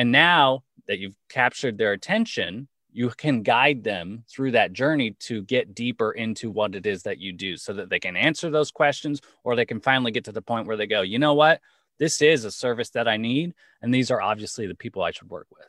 And now that you've captured their attention, you can guide them through that journey to get deeper into what it is that you do so that they can answer those questions or they can finally get to the point where they go, you know what? This is a service that I need. And these are obviously the people I should work with.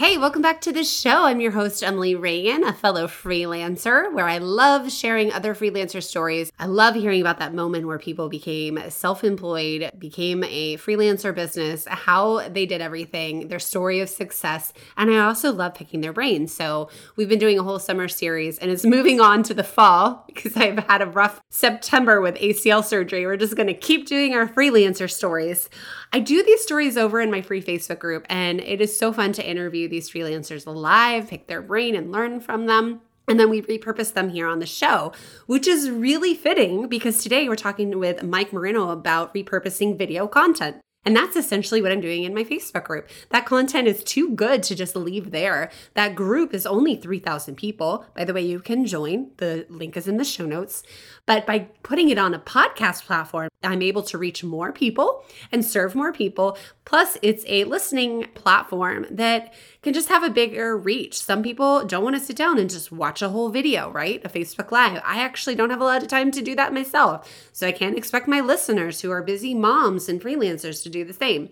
Hey, welcome back to the show. I'm your host, Emily Reagan, a fellow freelancer, where I love sharing other freelancer stories. I love hearing about that moment where people became self employed, became a freelancer business, how they did everything, their story of success. And I also love picking their brains. So we've been doing a whole summer series and it's moving on to the fall because I've had a rough September with ACL surgery. We're just going to keep doing our freelancer stories. I do these stories over in my free Facebook group, and it is so fun to interview these freelancers alive, pick their brain, and learn from them. And then we repurpose them here on the show, which is really fitting because today we're talking with Mike Marino about repurposing video content. And that's essentially what I'm doing in my Facebook group. That content is too good to just leave there. That group is only 3,000 people. By the way, you can join. The link is in the show notes. But by putting it on a podcast platform, I'm able to reach more people and serve more people. Plus, it's a listening platform that can just have a bigger reach. Some people don't want to sit down and just watch a whole video, right? A Facebook Live. I actually don't have a lot of time to do that myself. So I can't expect my listeners who are busy moms and freelancers to do the same.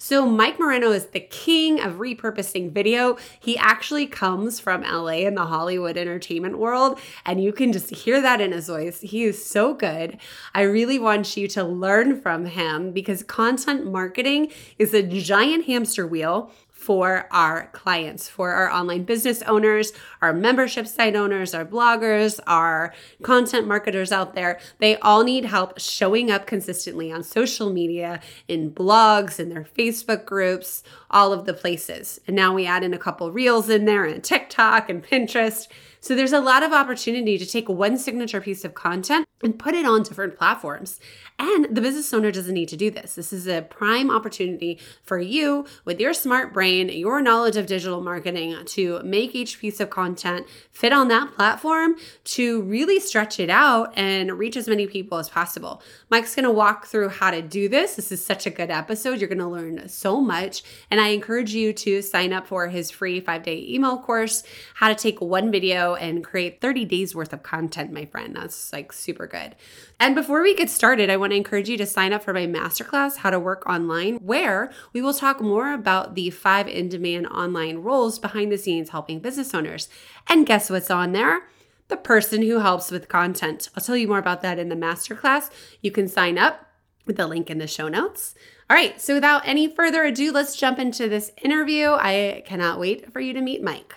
So, Mike Moreno is the king of repurposing video. He actually comes from LA in the Hollywood entertainment world, and you can just hear that in his voice. He is so good. I really want you to learn from him because content marketing is a giant hamster wheel for our clients, for our online business owners, our membership site owners, our bloggers, our content marketers out there. They all need help showing up consistently on social media, in blogs, in their Facebook groups, all of the places. And now we add in a couple reels in there and TikTok and Pinterest. So there's a lot of opportunity to take one signature piece of content and put it on different platforms. And the business owner doesn't need to do this. This is a prime opportunity for you with your smart brain, your knowledge of digital marketing to make each piece of content fit on that platform to really stretch it out and reach as many people as possible. Mike's going to walk through how to do this. This is such a good episode. You're going to learn so much. And I encourage you to sign up for his free five day email course, how to take one video and create 30 days worth of content, my friend. That's like super good. And before we get started, I want to encourage you to sign up for my masterclass, How to Work Online, where we will talk more about the five in demand online roles behind the scenes helping business owners. And guess what's on there? The person who helps with content. I'll tell you more about that in the masterclass. You can sign up with the link in the show notes. All right, so without any further ado, let's jump into this interview. I cannot wait for you to meet Mike.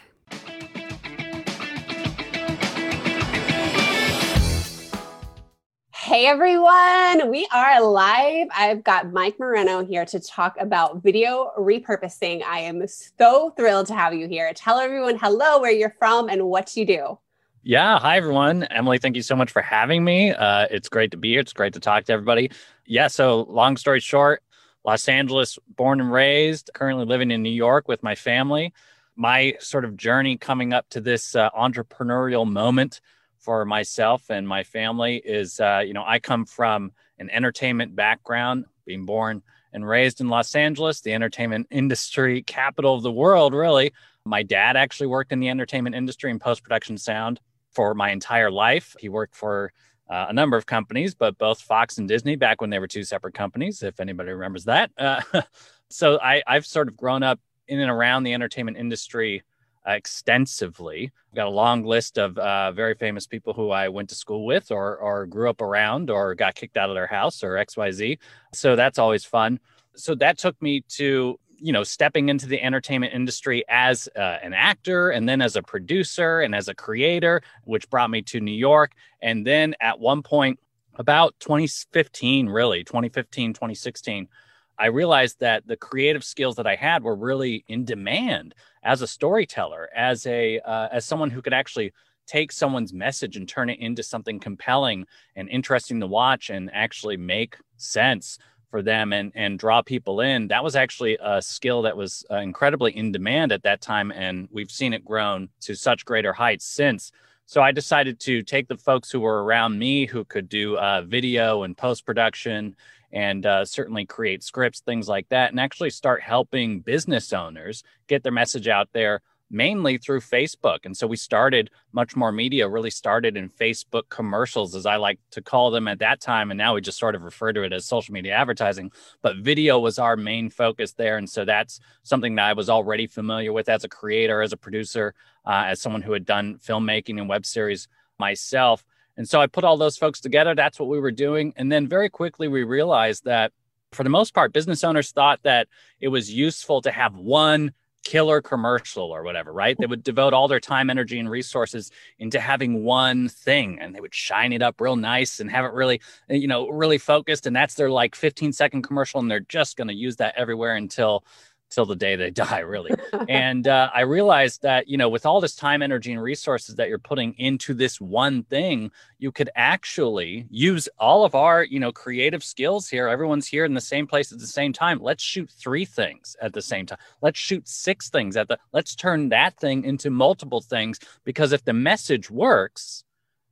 Hey everyone, we are live. I've got Mike Moreno here to talk about video repurposing. I am so thrilled to have you here. Tell everyone hello, where you're from, and what you do. Yeah. Hi, everyone. Emily, thank you so much for having me. Uh, it's great to be here. It's great to talk to everybody. Yeah. So, long story short, Los Angeles, born and raised, currently living in New York with my family. My sort of journey coming up to this uh, entrepreneurial moment for myself and my family is, uh, you know, I come from an entertainment background, being born and raised in Los Angeles, the entertainment industry capital of the world, really. My dad actually worked in the entertainment industry and post production sound for my entire life. He worked for uh, a number of companies, but both Fox and Disney back when they were two separate companies, if anybody remembers that. Uh, so I, I've sort of grown up in and around the entertainment industry extensively. I've got a long list of uh, very famous people who I went to school with or, or grew up around or got kicked out of their house or XYZ. So that's always fun. So that took me to, you know, stepping into the entertainment industry as uh, an actor and then as a producer and as a creator, which brought me to New York. And then at one point, about 2015, really, 2015, 2016, I realized that the creative skills that I had were really in demand as a storyteller, as a uh, as someone who could actually take someone's message and turn it into something compelling and interesting to watch and actually make sense for them and and draw people in that was actually a skill that was uh, incredibly in demand at that time and we've seen it grown to such greater heights since. So i decided to take the folks who were around me who could do uh, video and post production and uh, certainly create scripts things like that and actually start helping business owners get their message out there mainly through Facebook. And so we started much more media, really started in Facebook commercials, as I like to call them at that time. And now we just sort of refer to it as social media advertising. But video was our main focus there. And so that's something that I was already familiar with as a creator, as a producer, uh, as someone who had done filmmaking and web series myself. And so I put all those folks together. That's what we were doing. And then very quickly, we realized that for the most part, business owners thought that it was useful to have one killer commercial or whatever, right? They would devote all their time, energy, and resources into having one thing and they would shine it up real nice and have it really, you know, really focused. And that's their like 15 second commercial. And they're just going to use that everywhere until till the day they die, really. and uh, I realized that, you know, with all this time, energy, and resources that you're putting into this one thing, you could actually use all of our, you know, creative skills here. Everyone's here in the same place at the same time. Let's shoot three things at the same time. Let's shoot six things at the, let's turn that thing into multiple things because if the message works,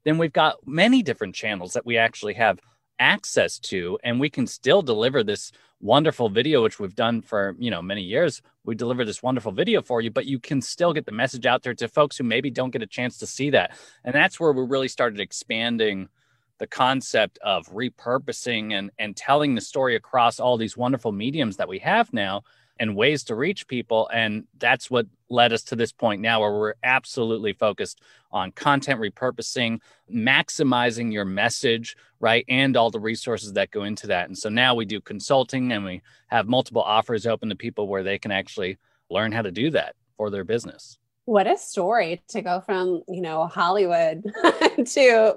then we've got many different channels that we actually have access to and we can still deliver this wonderful video which we've done for you know many years. We deliver this wonderful video for you but you can still get the message out there to folks who maybe don't get a chance to see that. And that's where we really started expanding the concept of repurposing and and telling the story across all these wonderful mediums that we have now and ways to reach people. And that's what led us to this point now where we're absolutely focused on content repurposing, maximizing your message, right? And all the resources that go into that. And so now we do consulting and we have multiple offers open to people where they can actually learn how to do that for their business. What a story to go from, you know, Hollywood to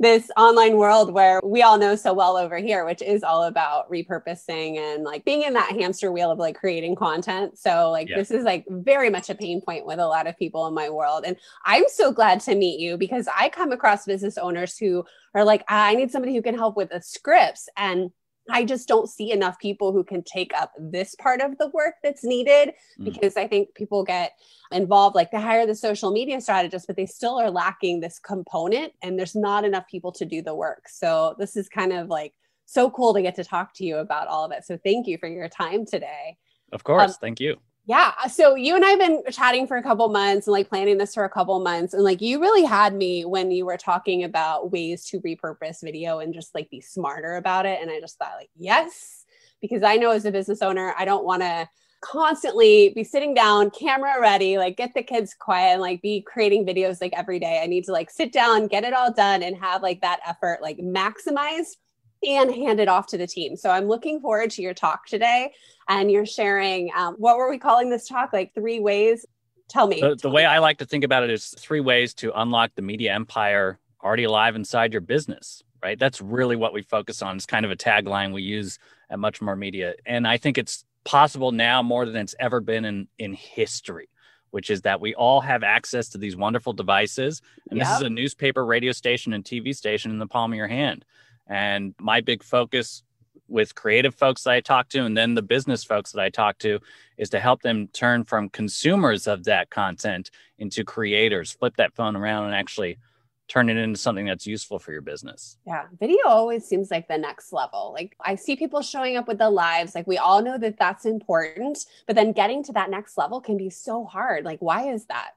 this online world where we all know so well over here, which is all about repurposing and like being in that hamster wheel of like creating content. So, like, yeah. this is like very much a pain point with a lot of people in my world. And I'm so glad to meet you because I come across business owners who are like, I need somebody who can help with the scripts. And I just don't see enough people who can take up this part of the work that's needed mm. because I think people get involved, like they hire the social media strategist, but they still are lacking this component and there's not enough people to do the work. So this is kind of like so cool to get to talk to you about all of it. So thank you for your time today. Of course. Um, thank you. Yeah. So you and I have been chatting for a couple months and like planning this for a couple months. And like you really had me when you were talking about ways to repurpose video and just like be smarter about it. And I just thought, like, yes, because I know as a business owner, I don't want to constantly be sitting down, camera ready, like get the kids quiet and like be creating videos like every day. I need to like sit down, get it all done, and have like that effort like maximized and hand it off to the team. So I'm looking forward to your talk today. And you're sharing, um, what were we calling this talk? Like three ways. Tell me. The, the way I like to think about it is three ways to unlock the media empire already alive inside your business, right? That's really what we focus on. It's kind of a tagline we use at Much More Media. And I think it's possible now more than it's ever been in, in history which is that we all have access to these wonderful devices. And yep. this is a newspaper, radio station, and TV station in the palm of your hand. And my big focus with creative folks that I talk to and then the business folks that I talk to is to help them turn from consumers of that content into creators, flip that phone around and actually turn it into something that's useful for your business. Yeah, video always seems like the next level. Like I see people showing up with the lives, like we all know that that's important, but then getting to that next level can be so hard. Like why is that?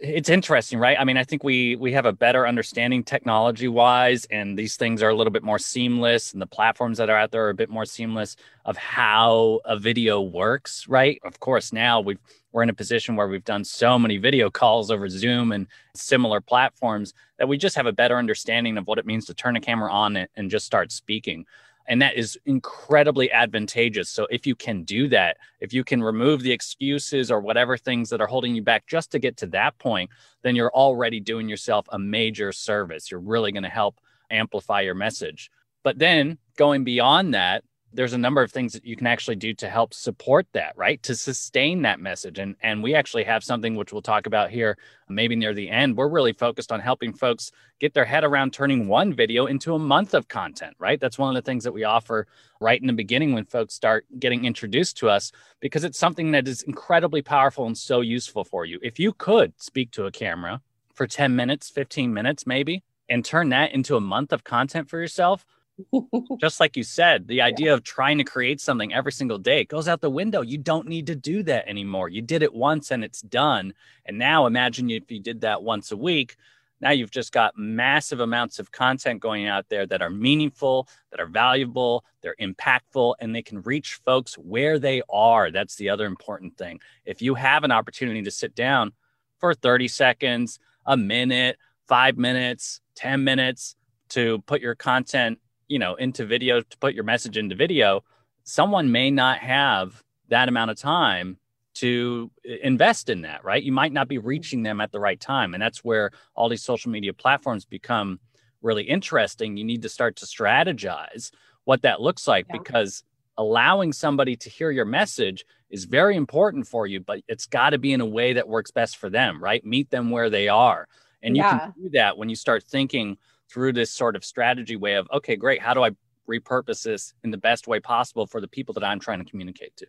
It's interesting right? I mean i think we we have a better understanding technology wise and these things are a little bit more seamless and the platforms that are out there are a bit more seamless of how a video works right? Of course now we we're in a position where we've done so many video calls over zoom and similar platforms that we just have a better understanding of what it means to turn a camera on and just start speaking and that is incredibly advantageous. So if you can do that, if you can remove the excuses or whatever things that are holding you back just to get to that point, then you're already doing yourself a major service. You're really going to help amplify your message. But then going beyond that, there's a number of things that you can actually do to help support that, right? To sustain that message. And and we actually have something which we'll talk about here maybe near the end. We're really focused on helping folks get their head around turning one video into a month of content, right? That's one of the things that we offer right in the beginning when folks start getting introduced to us because it's something that is incredibly powerful and so useful for you. If you could speak to a camera for 10 minutes, 15 minutes maybe, and turn that into a month of content for yourself, just like you said, the idea yeah. of trying to create something every single day goes out the window. You don't need to do that anymore. You did it once and it's done. And now imagine if you did that once a week. Now you've just got massive amounts of content going out there that are meaningful, that are valuable, they're impactful, and they can reach folks where they are. That's the other important thing. If you have an opportunity to sit down for 30 seconds, a minute, five minutes, 10 minutes to put your content you know into video to put your message into video someone may not have that amount of time to uh, invest in that right you might not be reaching them at the right time and that's where all these social media platforms become really interesting you need to start to strategize what that looks like yeah. because allowing somebody to hear your message is very important for you but it's got to be in a way that works best for them right meet them where they are and you yeah. can do that when you start thinking through this sort of strategy way of, okay, great. How do I repurpose this in the best way possible for the people that I'm trying to communicate to?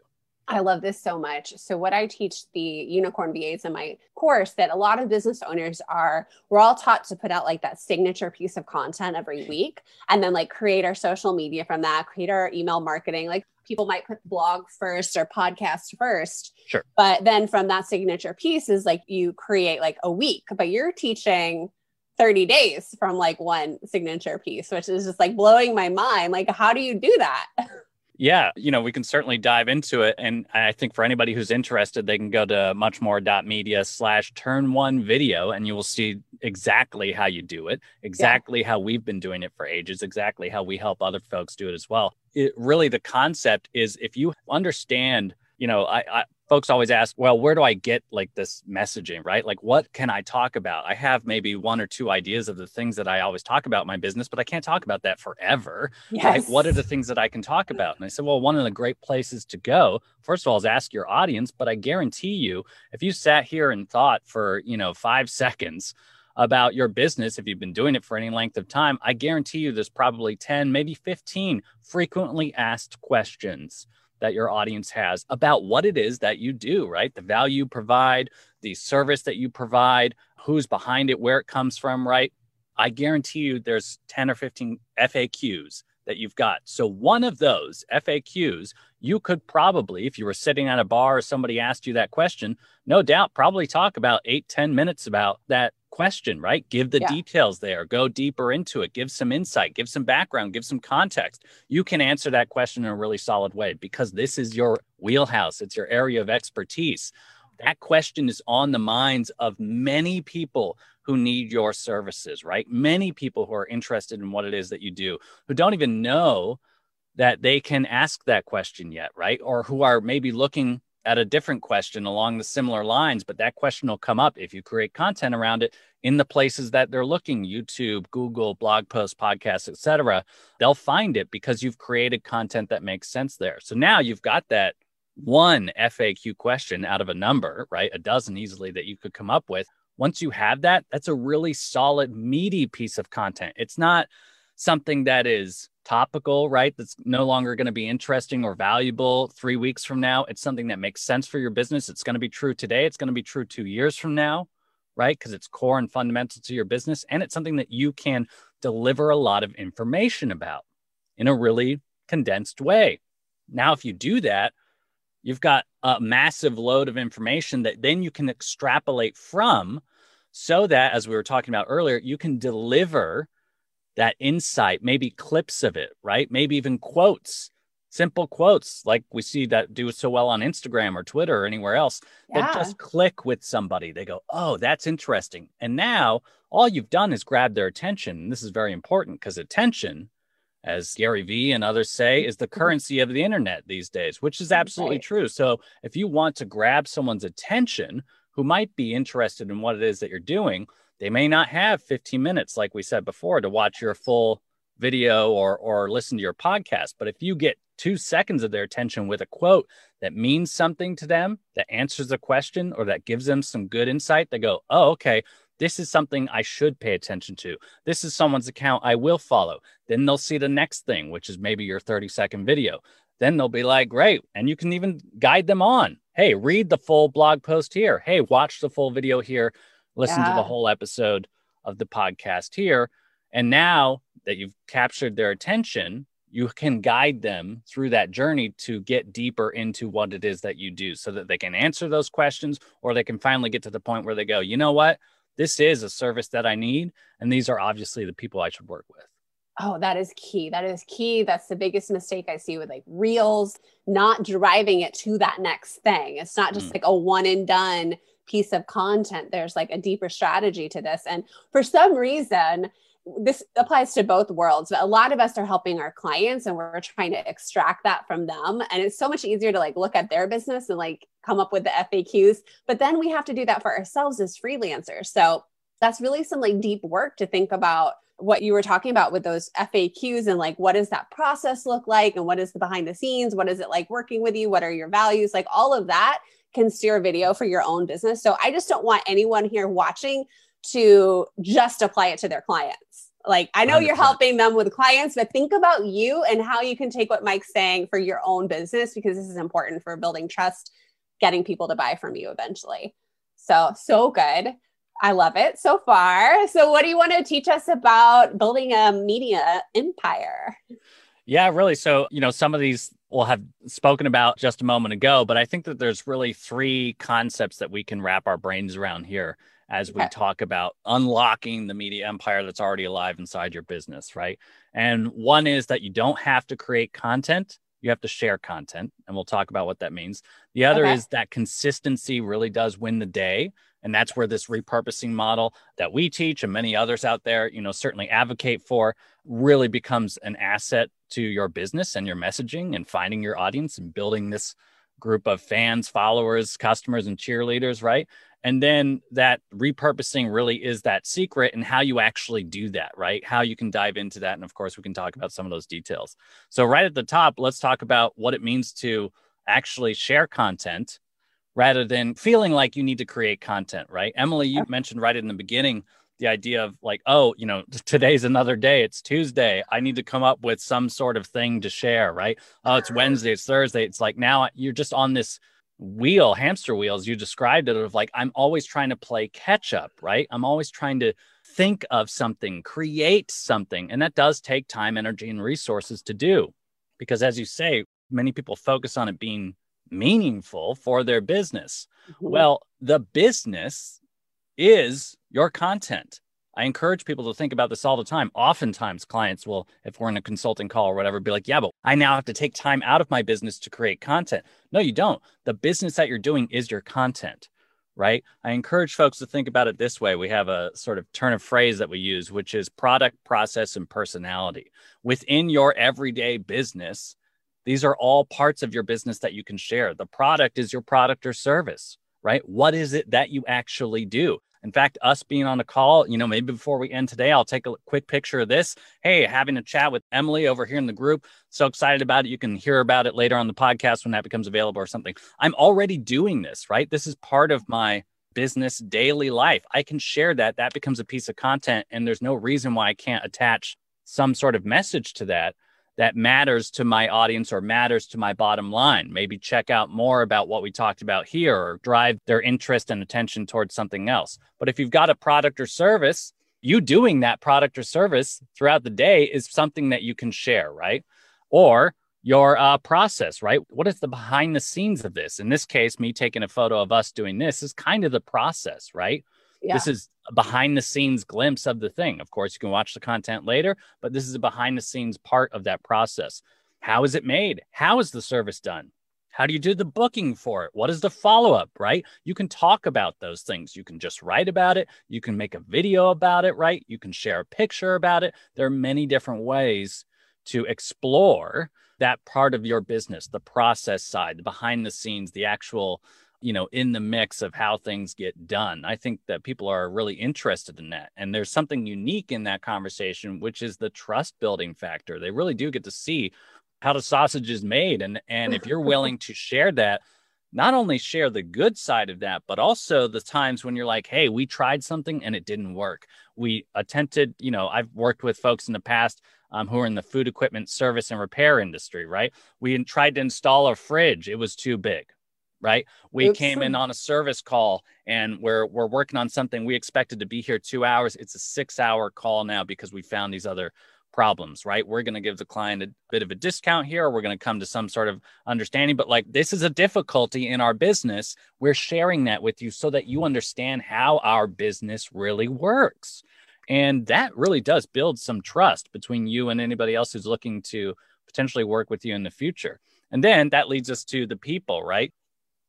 I love this so much. So, what I teach the unicorn VAs in my course that a lot of business owners are, we're all taught to put out like that signature piece of content every week and then like create our social media from that, create our email marketing. Like people might put blog first or podcast first. Sure. But then from that signature piece is like you create like a week, but you're teaching 30 days from like one signature piece, which is just like blowing my mind. Like, how do you do that? Yeah, you know, we can certainly dive into it. And I think for anybody who's interested, they can go to muchmore.media slash turn one video and you will see exactly how you do it, exactly yeah. how we've been doing it for ages, exactly how we help other folks do it as well. It really, the concept is if you understand, you know, I, I folks always ask, well, where do I get like this messaging, right? Like, what can I talk about? I have maybe one or two ideas of the things that I always talk about in my business, but I can't talk about that forever. Yes. Right? What are the things that I can talk about? And I said, well, one of the great places to go, first of all, is ask your audience. But I guarantee you, if you sat here and thought for, you know, five seconds, about your business, if you've been doing it for any length of time, I guarantee you there's probably 10, maybe 15 frequently asked questions that your audience has about what it is that you do, right? The value you provide, the service that you provide, who's behind it, where it comes from, right? I guarantee you there's 10 or 15 FAQs that you've got. So one of those FAQs, you could probably, if you were sitting at a bar or somebody asked you that question, no doubt probably talk about eight, 10 minutes about that question, right? Give the yeah. details there, go deeper into it, give some insight, give some background, give some context. You can answer that question in a really solid way because this is your wheelhouse, it's your area of expertise. That question is on the minds of many people who need your services, right? Many people who are interested in what it is that you do, who don't even know that they can ask that question yet, right? Or who are maybe looking at a different question along the similar lines, but that question will come up if you create content around it in the places that they're looking YouTube, Google, blog posts, podcasts, etc. They'll find it because you've created content that makes sense there. So now you've got that one FAQ question out of a number, right? A dozen easily that you could come up with. Once you have that, that's a really solid, meaty piece of content. It's not something that is topical, right? That's no longer going to be interesting or valuable three weeks from now. It's something that makes sense for your business. It's going to be true today. It's going to be true two years from now, right? Because it's core and fundamental to your business. And it's something that you can deliver a lot of information about in a really condensed way. Now, if you do that, you've got a massive load of information that then you can extrapolate from so that, as we were talking about earlier, you can deliver that insight, maybe clips of it, right? Maybe even quotes, simple quotes like we see that do so well on Instagram or Twitter or anywhere else yeah. that just click with somebody. They go, oh, that's interesting. And now all you've done is grab their attention. And this is very important because attention, as Gary Vee and others say, is the mm-hmm. currency of the internet these days, which is absolutely right. true. So if you want to grab someone's attention who might be interested in what it is that you're doing, they may not have 15 minutes, like we said before, to watch your full video or or listen to your podcast. But if you get two seconds of their attention with a quote that means something to them, that answers a question, or that gives them some good insight, they go, oh, okay, this is something I should pay attention to. This is someone's account I will follow. Then they'll see the next thing, which is maybe your 30 second video. Then they'll be like, great. And you can even guide them on. Hey, read the full blog post here. Hey, watch the full video here. Listen yeah. to the whole episode of the podcast here. And now that you've captured their attention, you can guide them through that journey to get deeper into what it is that you do so that they can answer those questions or they can finally get to the point where they go, you know what? this is a service that I need. And these are obviously the people I should work with. Oh, that is key. That is key. That's the biggest mistake I see with like reels, not driving it to that next thing. It's not just mm. like a one and done piece of content. There's like a deeper strategy to this. And for some reason, this applies to both worlds, but a lot of us are helping our clients and we're trying to extract that from them. And it's so much easier to like look at their business and like come up with the FAQs. But then we have to do that for ourselves as freelancers. So that's really some like deep work to think about what you were talking about with those FAQs and like what does that process look like and what is the behind the scenes? What is it like working with you? What are your values? Like all of that can steer a video for your own business. So I just don't want anyone here watching to just apply it to their clients. Like I know you are helping them with clients, but think about you and how you can take what Mike's saying for your own business because this is important for building trust, getting people to buy from you eventually. So, so good. I love it so far. So, what do you want to teach us about building a media empire? Yeah, really. So, you know, some of these we'll have spoken about just a moment ago, but I think that there's really three concepts that we can wrap our brains around here as we okay. talk about unlocking the media empire that's already alive inside your business, right? And one is that you don't have to create content, you have to share content. And we'll talk about what that means. The other okay. is that consistency really does win the day. And that's where this repurposing model that we teach and many others out there, you know, certainly advocate for really becomes an asset to your business and your messaging and finding your audience and building this group of fans, followers, customers, and cheerleaders, right? And then that repurposing really is that secret and how you actually do that, right? How you can dive into that. And of course, we can talk about some of those details. So, right at the top, let's talk about what it means to actually share content rather than feeling like you need to create content, right? Emily, you mentioned right in the beginning the idea of like, oh, you know, today's another day. It's Tuesday. I need to come up with some sort of thing to share, right? Oh, it's Wednesday. It's Thursday. It's like now you're just on this wheel, hamster wheels. You described it of like, I'm always trying to play catch up, right? I'm always trying to think of something, create something. And that does take time, energy, and resources to do. Because as you say, many people focus on it being meaningful for their business. Mm-hmm. Well, the business is your content. I encourage people to think about this all the time. Oftentimes, clients will, if we're in a consulting call or whatever, be like, yeah, but I now have to take time out of my business to create content. No, you don't. The business that you're doing is your content, right? I encourage folks to think about it this way. We have a sort of turn of phrase that we use, which is product, process, and personality. Within your everyday business, these are all parts of your business that you can share. The product is your product or service, right? What is it that you actually do? In fact, us being on a call, you know, maybe before we end today, I'll take a quick picture of this. Hey, having a chat with Emily over here in the group. So excited about it. You can hear about it later on the podcast when that becomes available or something. I'm already doing this, right? This is part of my business daily life. I can share that. That becomes a piece of content. And there's no reason why I can't attach some sort of message to that that matters to my audience or matters to my bottom line. Maybe check out more about what we talked about here or drive their interest and attention towards something else. But if you've got a product or service, you doing that product or service throughout the day is something that you can share, right? Or your uh, process, right? What is the behind the scenes of this? In this case, me taking a photo of us doing this is kind of the process, right? Yeah. This is a behind the scenes glimpse of the thing. Of course, you can watch the content later, but this is a behind the scenes part of that process. How is it made? How is the service done? How do you do the booking for it? What is the follow up, right? You can talk about those things. You can just write about it. You can make a video about it, right? You can share a picture about it. There are many different ways to explore that part of your business, the process side, the behind the scenes, the actual you know in the mix of how things get done i think that people are really interested in that and there's something unique in that conversation which is the trust building factor they really do get to see how the sausage is made. And and if you're willing to share that, not only share the good side of that, but also the times when you're like, hey, we tried something and it didn't work. We attempted, you know, I've worked with folks in the past um, who are in the food equipment service and repair industry, right? We tried to install a fridge, it was too big. Right. We Oops. came in on a service call and we're we're working on something we expected to be here two hours. It's a six hour call now because we found these other problems, right? We're going to give the client a bit of a discount here, or we're going to come to some sort of understanding. But like, this is a difficulty in our business. We're sharing that with you so that you understand how our business really works. And that really does build some trust between you and anybody else who's looking to potentially work with you in the future. And then that leads us to the people, right?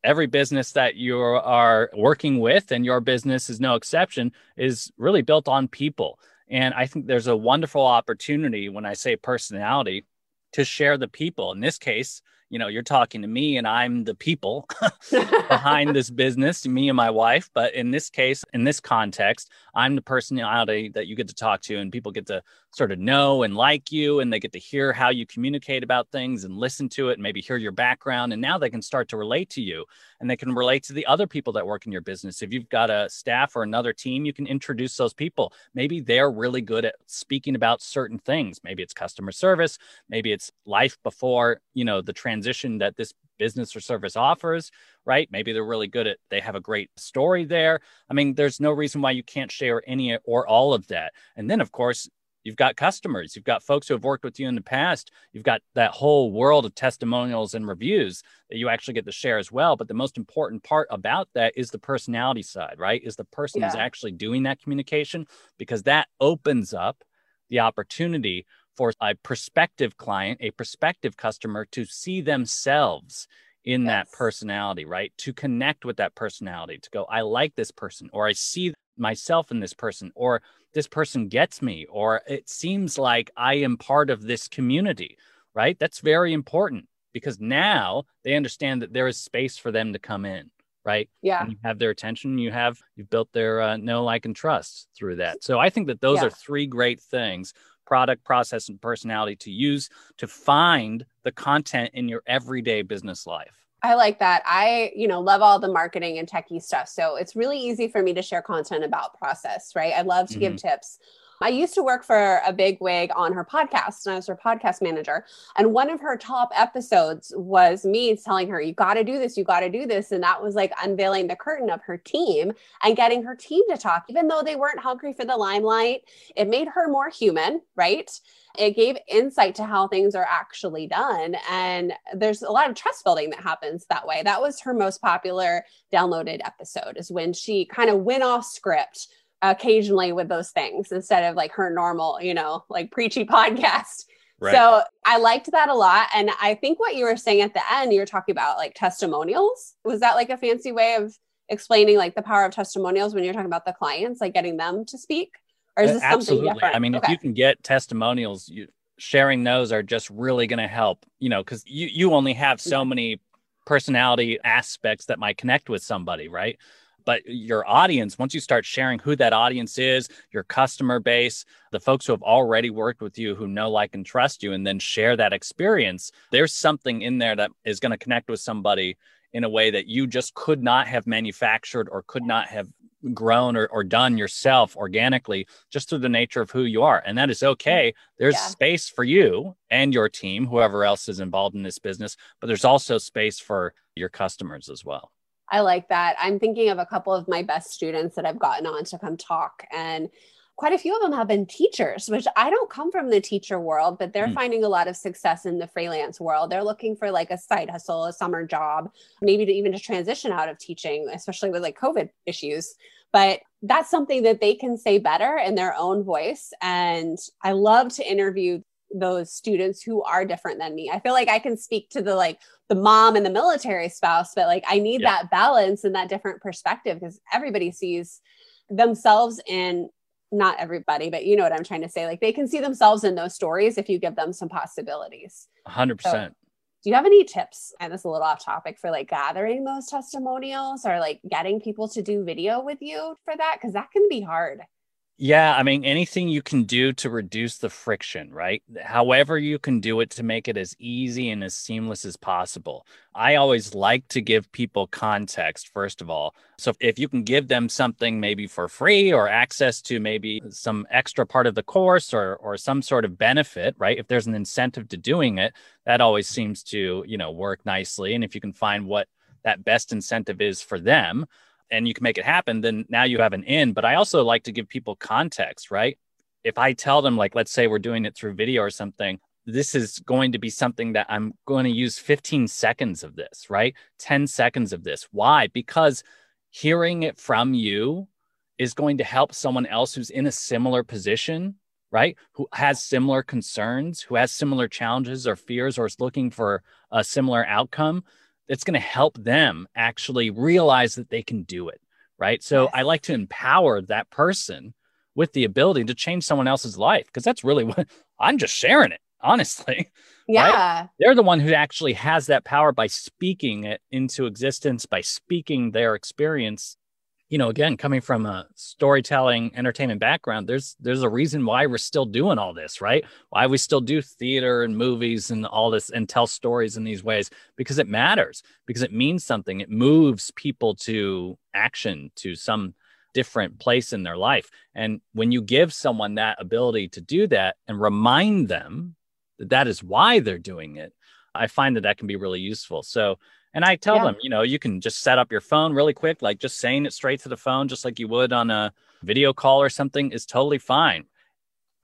Every business that you are working with, and your business is no exception, is really built on people. And I think there's a wonderful opportunity when I say personality to share the people. In this case, you know, you're talking to me and I'm the people behind this business, me and my wife. But in this case, in this context, I'm the personality that you get to talk to and people get to sort of know and like you and they get to hear how you communicate about things and listen to it and maybe hear your background. And now they can start to relate to you and they can relate to the other people that work in your business. If you've got a staff or another team, you can introduce those people. Maybe they're really good at speaking about certain things. Maybe it's customer service, maybe it's life before, you know, the transition that this business or service offers, right? Maybe they're really good at, they have a great story there. I mean, there's no reason why you can't share any or all of that. And then, of course, you've got customers, you've got folks who have worked with you in the past, you've got that whole world of testimonials and reviews that you actually get to share as well. But the most important part about that is the personality side, right? Is the person yeah. who's actually doing that communication because that opens up the opportunity for a prospective client, a prospective customer to see themselves in yes. that personality, right? To connect with that personality, to go, I like this person, or I see myself in this person, or this person gets me, or it seems like I am part of this community, right? That's very important because now they understand that there is space for them to come in right yeah and you have their attention you have you've built their uh, know like and trust through that so i think that those yeah. are three great things product, process, and personality to use to find the content in your everyday business life. I like that. I, you know, love all the marketing and techie stuff. So it's really easy for me to share content about process, right? I love to mm-hmm. give tips I used to work for a big wig on her podcast, and I was her podcast manager. And one of her top episodes was me telling her, You got to do this, you got to do this. And that was like unveiling the curtain of her team and getting her team to talk, even though they weren't hungry for the limelight. It made her more human, right? It gave insight to how things are actually done. And there's a lot of trust building that happens that way. That was her most popular downloaded episode, is when she kind of went off script occasionally with those things instead of like her normal, you know, like preachy podcast. Right. So I liked that a lot. And I think what you were saying at the end, you were talking about like testimonials. Was that like a fancy way of explaining like the power of testimonials when you're talking about the clients, like getting them to speak? Or is this Absolutely. something different? I mean, okay. if you can get testimonials, you sharing those are just really going to help, you know, because you, you only have so mm-hmm. many personality aspects that might connect with somebody, right? But your audience once you start sharing who that audience is your customer base the folks who have already worked with you who know like and trust you and then share that experience there's something in there that is going to connect with somebody in a way that you just could not have manufactured or could not have grown or, or done yourself organically just through the nature of who you are. And that is okay. Mm-hmm. There's yeah. space for you and your team whoever else is involved in this business but there's also space for your customers as well I like that. I'm thinking of a couple of my best students that I've gotten on to come talk and quite a few of them have been teachers, which I don't come from the teacher world, but they're mm. finding a lot of success in the freelance world. They're looking for like a side hustle, a summer job, maybe to even to transition out of teaching, especially with like COVID issues. But that's something that they can say better in their own voice. And I love to interview those students who are different than me. I feel like I can speak to the like the mom and the military spouse, but like I need yeah. that balance and that different perspective because everybody sees themselves in not everybody, but you know what I'm trying to say. Like they can see themselves in those stories if you give them some possibilities. 100%. So, do you have any tips? And this is a little off topic for like gathering those testimonials or like getting people to do video with you for that? Cause that can be hard. Yeah, I mean, anything you can do to reduce the friction, right? However, you can do it to make it as easy and as seamless as possible. I always like to give people context, first of all. So, if you can give them something maybe for free or access to maybe some extra part of the course or, or some sort of benefit, right? If there's an incentive to doing it, that always seems to, you know, work nicely. And if you can find what that best incentive is for them, and you can make it happen, then now you have an in. But I also like to give people context, right? If I tell them, like, let's say we're doing it through video or something, this is going to be something that I'm going to use 15 seconds of this, right? 10 seconds of this. Why? Because hearing it from you is going to help someone else who's in a similar position, right? Who has similar concerns, who has similar challenges or fears, or is looking for a similar outcome that's going to help them actually realize that they can do it. Right. So yes. I like to empower that person with the ability to change someone else's life because that's really what I'm just sharing it, honestly. Yeah. Right? They're the one who actually has that power by speaking it into existence, by speaking their experience you know, again, coming from a storytelling entertainment background, there's there's a reason why we're still doing all this, right? Why we still do theater and movies and all this and tell stories in these ways because it matters, because it means something. It moves people to action, to some different place in their life. And when you give someone that ability to do that and remind them that that is why they're doing it, I find that that can be really useful. So and I tell yeah. them, you know, you can just set up your phone really quick, like just saying it straight to the phone, just like you would on a video call or something, is totally fine.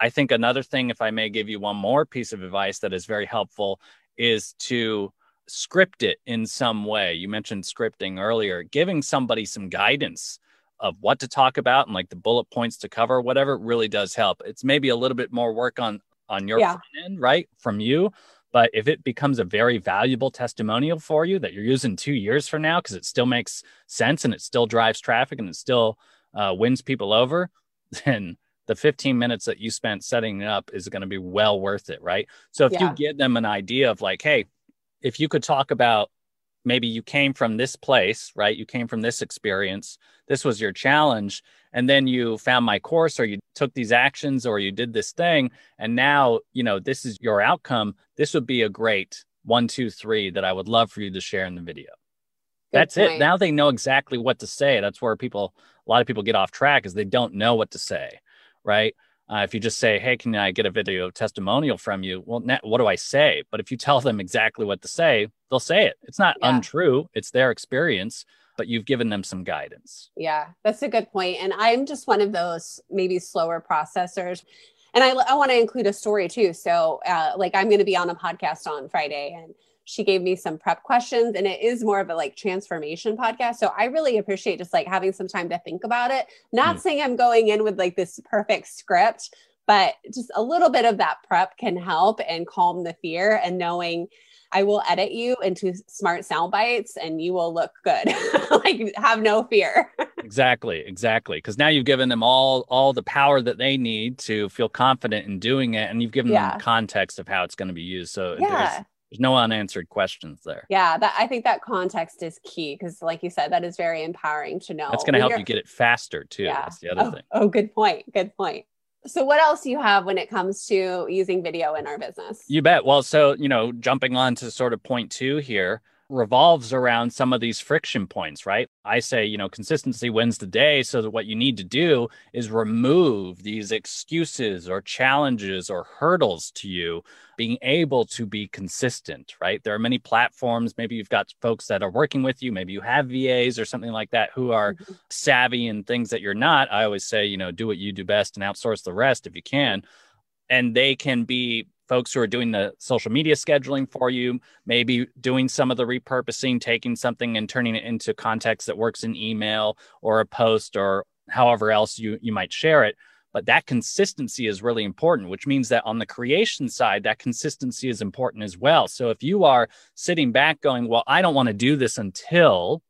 I think another thing, if I may give you one more piece of advice that is very helpful, is to script it in some way. You mentioned scripting earlier, giving somebody some guidance of what to talk about and like the bullet points to cover, whatever really does help. It's maybe a little bit more work on on your yeah. end, right? From you, but if it becomes a very valuable testimonial for you that you're using two years from now because it still makes sense and it still drives traffic and it still uh, wins people over, then the 15 minutes that you spent setting it up is going to be well worth it, right? So if yeah. you give them an idea of like, hey, if you could talk about maybe you came from this place, right? You came from this experience. This was your challenge. And then you found my course or you took these actions or you did this thing. And now, you know, this is your outcome. This would be a great one, two, three that I would love for you to share in the video. Good That's point. it. Now they know exactly what to say. That's where people, a lot of people get off track is they don't know what to say, right? Uh, if you just say, "Hey, can I get a video testimonial from you?" Well, what do I say? But if you tell them exactly what to say, they'll say it. It's not yeah. untrue; it's their experience, but you've given them some guidance. Yeah, that's a good point. And I'm just one of those maybe slower processors. And I, I want to include a story too. So, uh, like, I'm going to be on a podcast on Friday, and she gave me some prep questions and it is more of a like transformation podcast so i really appreciate just like having some time to think about it not mm. saying i'm going in with like this perfect script but just a little bit of that prep can help and calm the fear and knowing I will edit you into smart sound bites and you will look good. like have no fear. exactly, exactly. Because now you've given them all all the power that they need to feel confident in doing it, and you've given yeah. them context of how it's going to be used. So yeah. There's no unanswered questions there. Yeah, that I think that context is key because, like you said, that is very empowering to know. That's going to help you get it faster too. Yeah. That's the other oh, thing. Oh, good point. Good point. So, what else do you have when it comes to using video in our business? You bet. Well, so you know, jumping on to sort of point two here, revolves around some of these friction points, right? I say, you know, consistency wins the day. So that what you need to do is remove these excuses or challenges or hurdles to you being able to be consistent, right? There are many platforms. Maybe you've got folks that are working with you. Maybe you have VAs or something like that who are mm-hmm. savvy in things that you're not. I always say, you know, do what you do best and outsource the rest if you can. And they can be folks who are doing the social media scheduling for you, maybe doing some of the repurposing, taking something and turning it into context that works in email or a post or however else you, you might share it. But that consistency is really important, which means that on the creation side, that consistency is important as well. So if you are sitting back going, Well, I don't want to do this until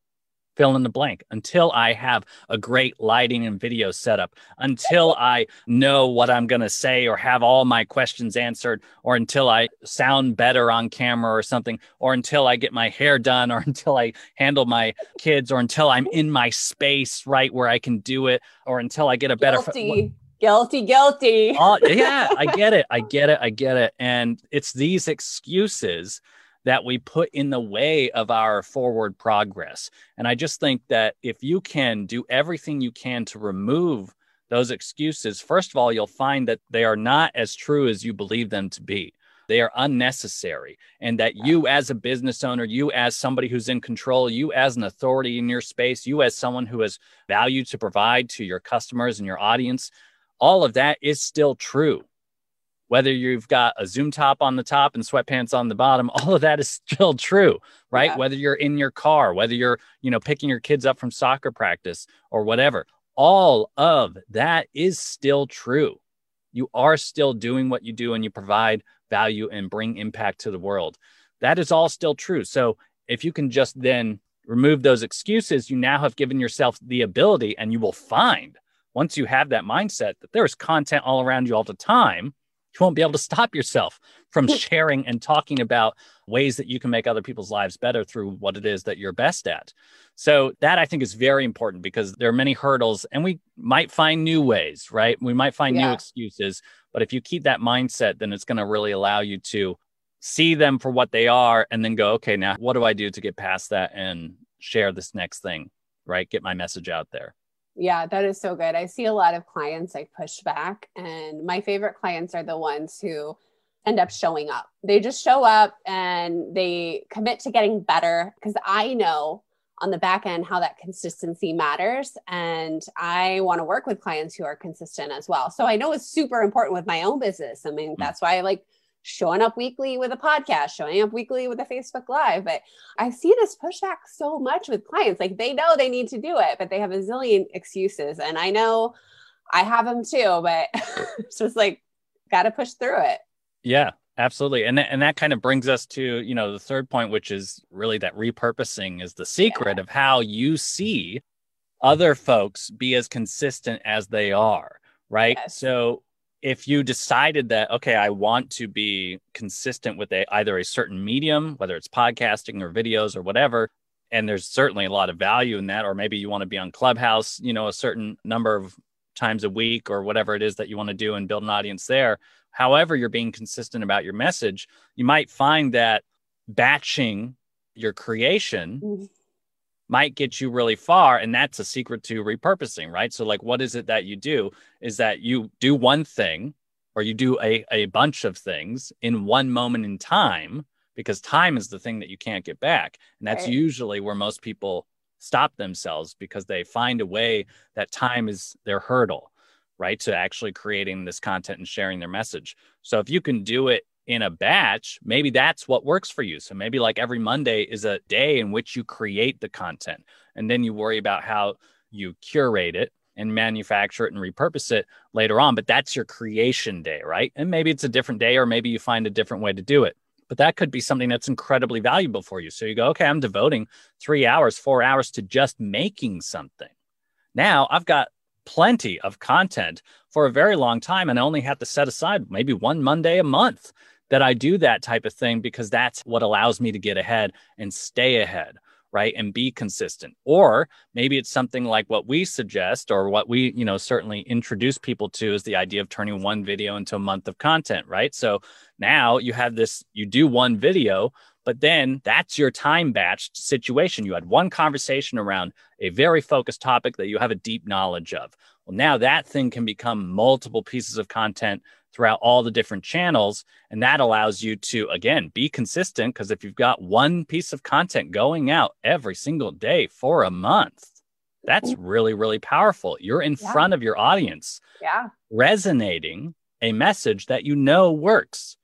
fill in the blank until I have a great lighting and video setup, until I know what I'm going to say or have all my questions answered, or until I sound better on camera or something, or until I get my hair done, or until I handle my kids, or until I'm in my space right where I can do it, or until I get a better. Guilty. Guilty, guilty. oh, yeah, I get it. I get it. I get it. And it's these excuses that we put in the way of our forward progress. And I just think that if you can do everything you can to remove those excuses, first of all, you'll find that they are not as true as you believe them to be. They are unnecessary. And that you, as a business owner, you, as somebody who's in control, you, as an authority in your space, you, as someone who has value to provide to your customers and your audience, all of that is still true. Whether you've got a Zoom top on the top and sweatpants on the bottom, all of that is still true, right? Yeah. Whether you're in your car, whether you're, you know, picking your kids up from soccer practice or whatever, all of that is still true. You are still doing what you do and you provide value and bring impact to the world. That is all still true. So if you can just then remove those excuses, you now have given yourself the ability and you will find once you have that mindset that there is content all around you all the time, you won't be able to stop yourself from sharing and talking about ways that you can make other people's lives better through what it is that you're best at. So, that I think is very important because there are many hurdles and we might find new ways, right? We might find yeah. new excuses. But if you keep that mindset, then it's going to really allow you to see them for what they are and then go, okay, now what do I do to get past that and share this next thing, right? Get my message out there. Yeah, that is so good. I see a lot of clients like push back, and my favorite clients are the ones who end up showing up. They just show up and they commit to getting better because I know on the back end how that consistency matters. And I want to work with clients who are consistent as well. So I know it's super important with my own business. I mean, mm. that's why I like showing up weekly with a podcast, showing up weekly with a Facebook Live. But I see this pushback so much with clients. Like they know they need to do it, but they have a zillion excuses. And I know I have them too, but it's just like, got to push through it. Yeah, absolutely. And, and that kind of brings us to, you know, the third point, which is really that repurposing is the secret yeah. of how you see other folks be as consistent as they are. Right. Yes. So if you decided that okay i want to be consistent with a, either a certain medium whether it's podcasting or videos or whatever and there's certainly a lot of value in that or maybe you want to be on clubhouse you know a certain number of times a week or whatever it is that you want to do and build an audience there however you're being consistent about your message you might find that batching your creation mm-hmm might get you really far and that's a secret to repurposing right? So like what is it that you do is that you do one thing or you do a, a bunch of things in one moment in time because time is the thing that you can't get back. And that's right. usually where most people stop themselves because they find a way that time is their hurdle right to actually creating this content and sharing their message. So if you can do it in a batch, maybe that's what works for you. So maybe like every Monday is a day in which you create the content and then you worry about how you curate it and manufacture it and repurpose it later on. But that's your creation day, right? And maybe it's a different day or maybe you find a different way to do it. But that could be something that's incredibly valuable for you. So you go, okay, I'm devoting three hours, four hours to just making something. Now I've got plenty of content for a very long time and I only have to set aside maybe one Monday a month that I do that type of thing because that's what allows me to get ahead and stay ahead, right? And be consistent. Or maybe it's something like what we suggest or what we, you know, certainly introduce people to is the idea of turning one video into a month of content, right? So now you have this, you do one video, but then that's your time batched situation. You had one conversation around a very focused topic that you have a deep knowledge of. Well, now that thing can become multiple pieces of content throughout all the different channels. And that allows you to, again, be consistent. Because if you've got one piece of content going out every single day for a month, that's mm-hmm. really, really powerful. You're in yeah. front of your audience, yeah, resonating a message that you know works,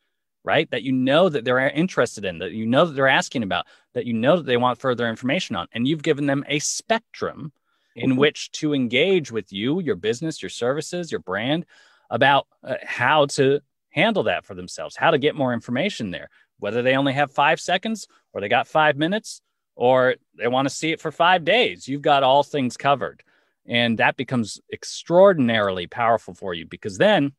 right? That you know that they're interested in, that you know that they're asking about, that you know that they want further information on. And you've given them a spectrum in mm-hmm. which to engage with you, your business, your services, your brand about uh, how to handle that for themselves, how to get more information there, whether they only have five seconds or they got five minutes or they want to see it for five days. You've got all things covered. And that becomes extraordinarily powerful for you because then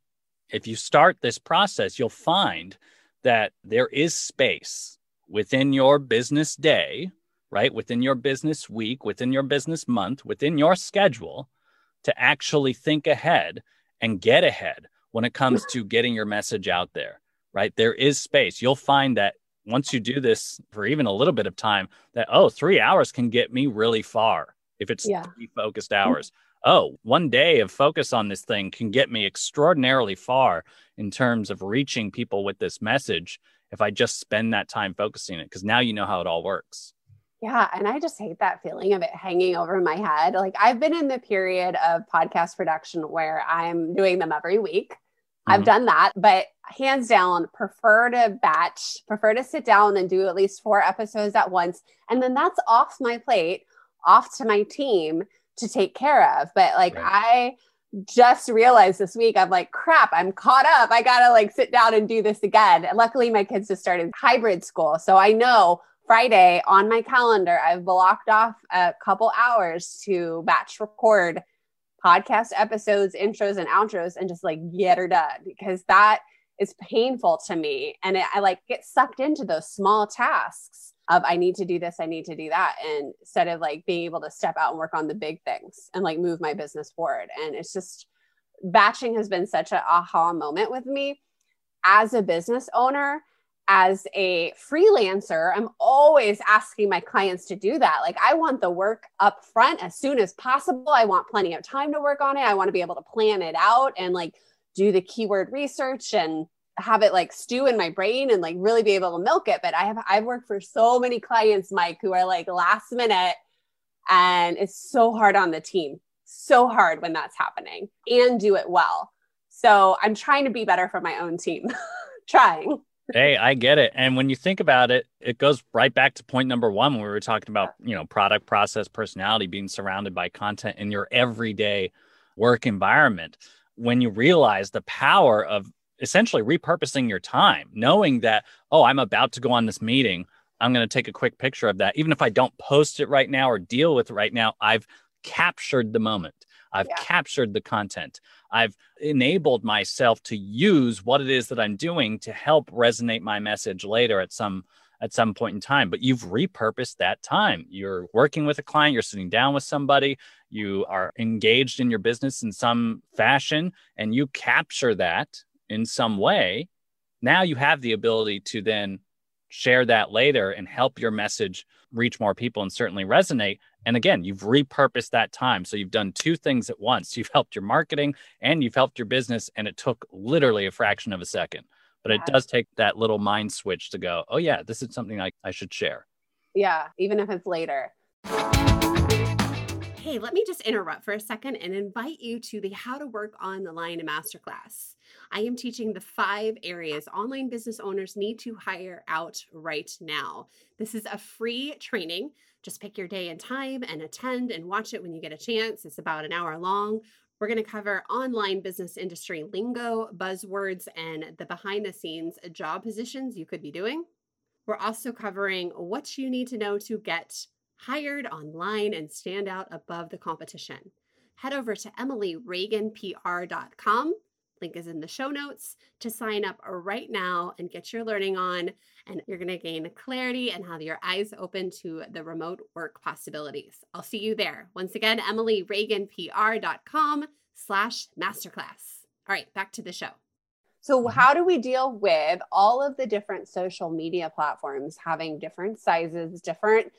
if you start this process, you'll find that there is space within your business day, right? Within your business week, within your business month, within your schedule to actually think ahead and get ahead when it comes to getting your message out there, right? There is space. You'll find that once you do this for even a little bit of time, that, oh, three hours can get me really far if it's yeah. three focused hours. Oh, one day of focus on this thing can get me extraordinarily far in terms of reaching people with this message if I just spend that time focusing it, because now you know how it all works. Yeah. And I just hate that feeling of it hanging over my head. Like I've been in the period of podcast production where I'm doing them every week. Mm-hmm. I've done that, but hands down, prefer to batch, prefer to sit down and do at least four episodes at once. And then that's off my plate, off to my team to take care of. But like right. I just realized this week, I'm like, crap, I'm caught up. I gotta like sit down and do this again. And luckily, my kids just started hybrid school. So I know Friday on my calendar, I've blocked off a couple hours to batch record podcast episodes, intros, and outros and just like get her done because that is painful to me. And it, I like get sucked into those small tasks of I need to do this, I need to do that. And instead of like being able to step out and work on the big things and like move my business forward. And it's just batching has been such an aha moment with me as a business owner as a freelancer, I'm always asking my clients to do that. Like, I want the work up front as soon as possible. I want plenty of time to work on it. I want to be able to plan it out and like do the keyword research and have it like stew in my brain and like really be able to milk it. But I have, I've worked for so many clients, Mike, who are like last minute and it's so hard on the team. So hard when that's happening and do it well. So I'm trying to be better for my own team. trying hey, I get it. And when you think about it, it goes right back to point number one when we were talking about, you know, product, process, personality, being surrounded by content in your everyday work environment. When you realize the power of essentially repurposing your time, knowing that, oh, I'm about to go on this meeting. I'm going to take a quick picture of that. Even if I don't post it right now or deal with it right now, I've captured the moment. I've yeah. captured the content. I've enabled myself to use what it is that I'm doing to help resonate my message later at some at some point in time. But you've repurposed that time. You're working with a client, you're sitting down with somebody, you are engaged in your business in some fashion, and you capture that in some way. Now you have the ability to then share that later and help your message reach more people and certainly resonate. And again, you've repurposed that time. So you've done two things at once. You've helped your marketing and you've helped your business. And it took literally a fraction of a second. But it does take that little mind switch to go, oh, yeah, this is something I, I should share. Yeah, even if it's later. Hey, let me just interrupt for a second and invite you to the How to Work on the Line Masterclass. I am teaching the five areas online business owners need to hire out right now. This is a free training. Just pick your day and time and attend and watch it when you get a chance. It's about an hour long. We're going to cover online business industry lingo, buzzwords, and the behind the scenes job positions you could be doing. We're also covering what you need to know to get hired online and stand out above the competition. Head over to emilyreaganpr.com. Link is in the show notes to sign up right now and get your learning on. And you're going to gain clarity and have your eyes open to the remote work possibilities. I'll see you there. Once again, emilyreaganpr.com slash masterclass. All right, back to the show. So, mm-hmm. how do we deal with all of the different social media platforms having different sizes, different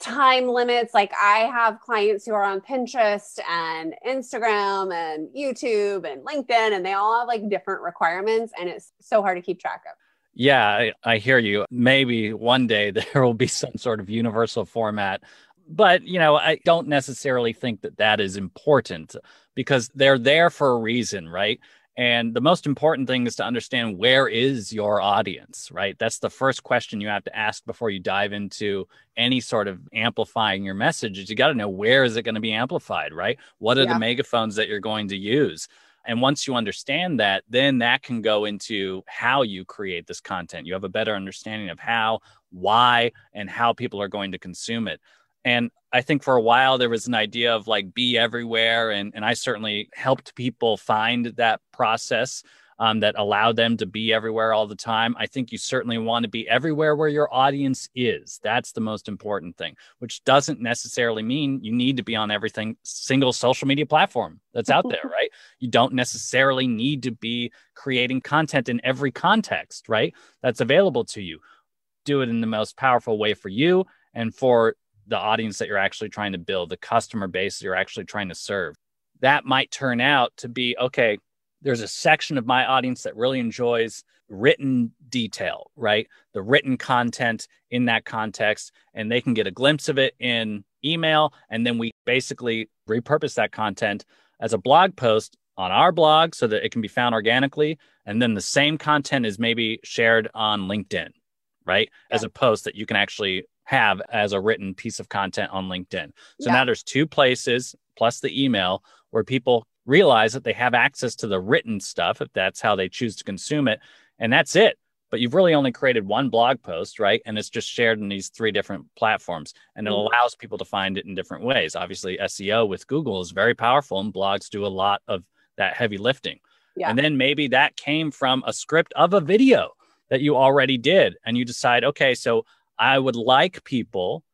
time limits. Like I have clients who are on Pinterest and Instagram and YouTube and LinkedIn, and they all have like different requirements, and it's so hard to keep track of. Yeah, I, I hear you. Maybe one day there will be some sort of universal format. But, you know, I don't necessarily think that that is important because they're there for a reason, right? And the most important thing is to understand where is your audience, right? That's the first question you have to ask before you dive into any sort of amplifying your message. Is you got to know where is it going to be amplified, right? What are yeah. the megaphones that you're going to use? And once you understand that, then that can go into how you create this content. You have a better understanding of how, why, and how people are going to consume it. And I think for a while there was an idea of like be everywhere. And, and I certainly helped people find that process. um, that allowed them to be everywhere all the time. I think you certainly want to be everywhere where your audience is. That's the most important thing, which doesn't necessarily mean you need to be on everything single social media platform that's out there, right? You don't necessarily need to be creating content in every context, right? That's available to you. Do it in the most powerful way for you and for the audience that you're actually trying to build, the customer base that you're actually trying to serve. That might turn out to be okay, there's a section of my audience that really enjoys written detail, right? The written content in that context, and they can get a glimpse of it in email. And then we basically repurpose that content as a blog post on our blog so that it can be found organically. And then the same content is maybe shared on LinkedIn, right? Yeah. As a post that you can actually have as a written piece of content on LinkedIn. So yeah. now there's two places plus the email where people realize that they have access to the written stuff if that's how they choose to consume it. And that's it. But you've really only created one blog post, right? And it's just shared in these three different platforms. And it mm-hmm. allows people to find it in different ways. Obviously, SEO with Google is very powerful, and blogs do a lot of that heavy lifting. Yeah. And then maybe that came from a script of a video that you already did. And you decide, okay, so I would like people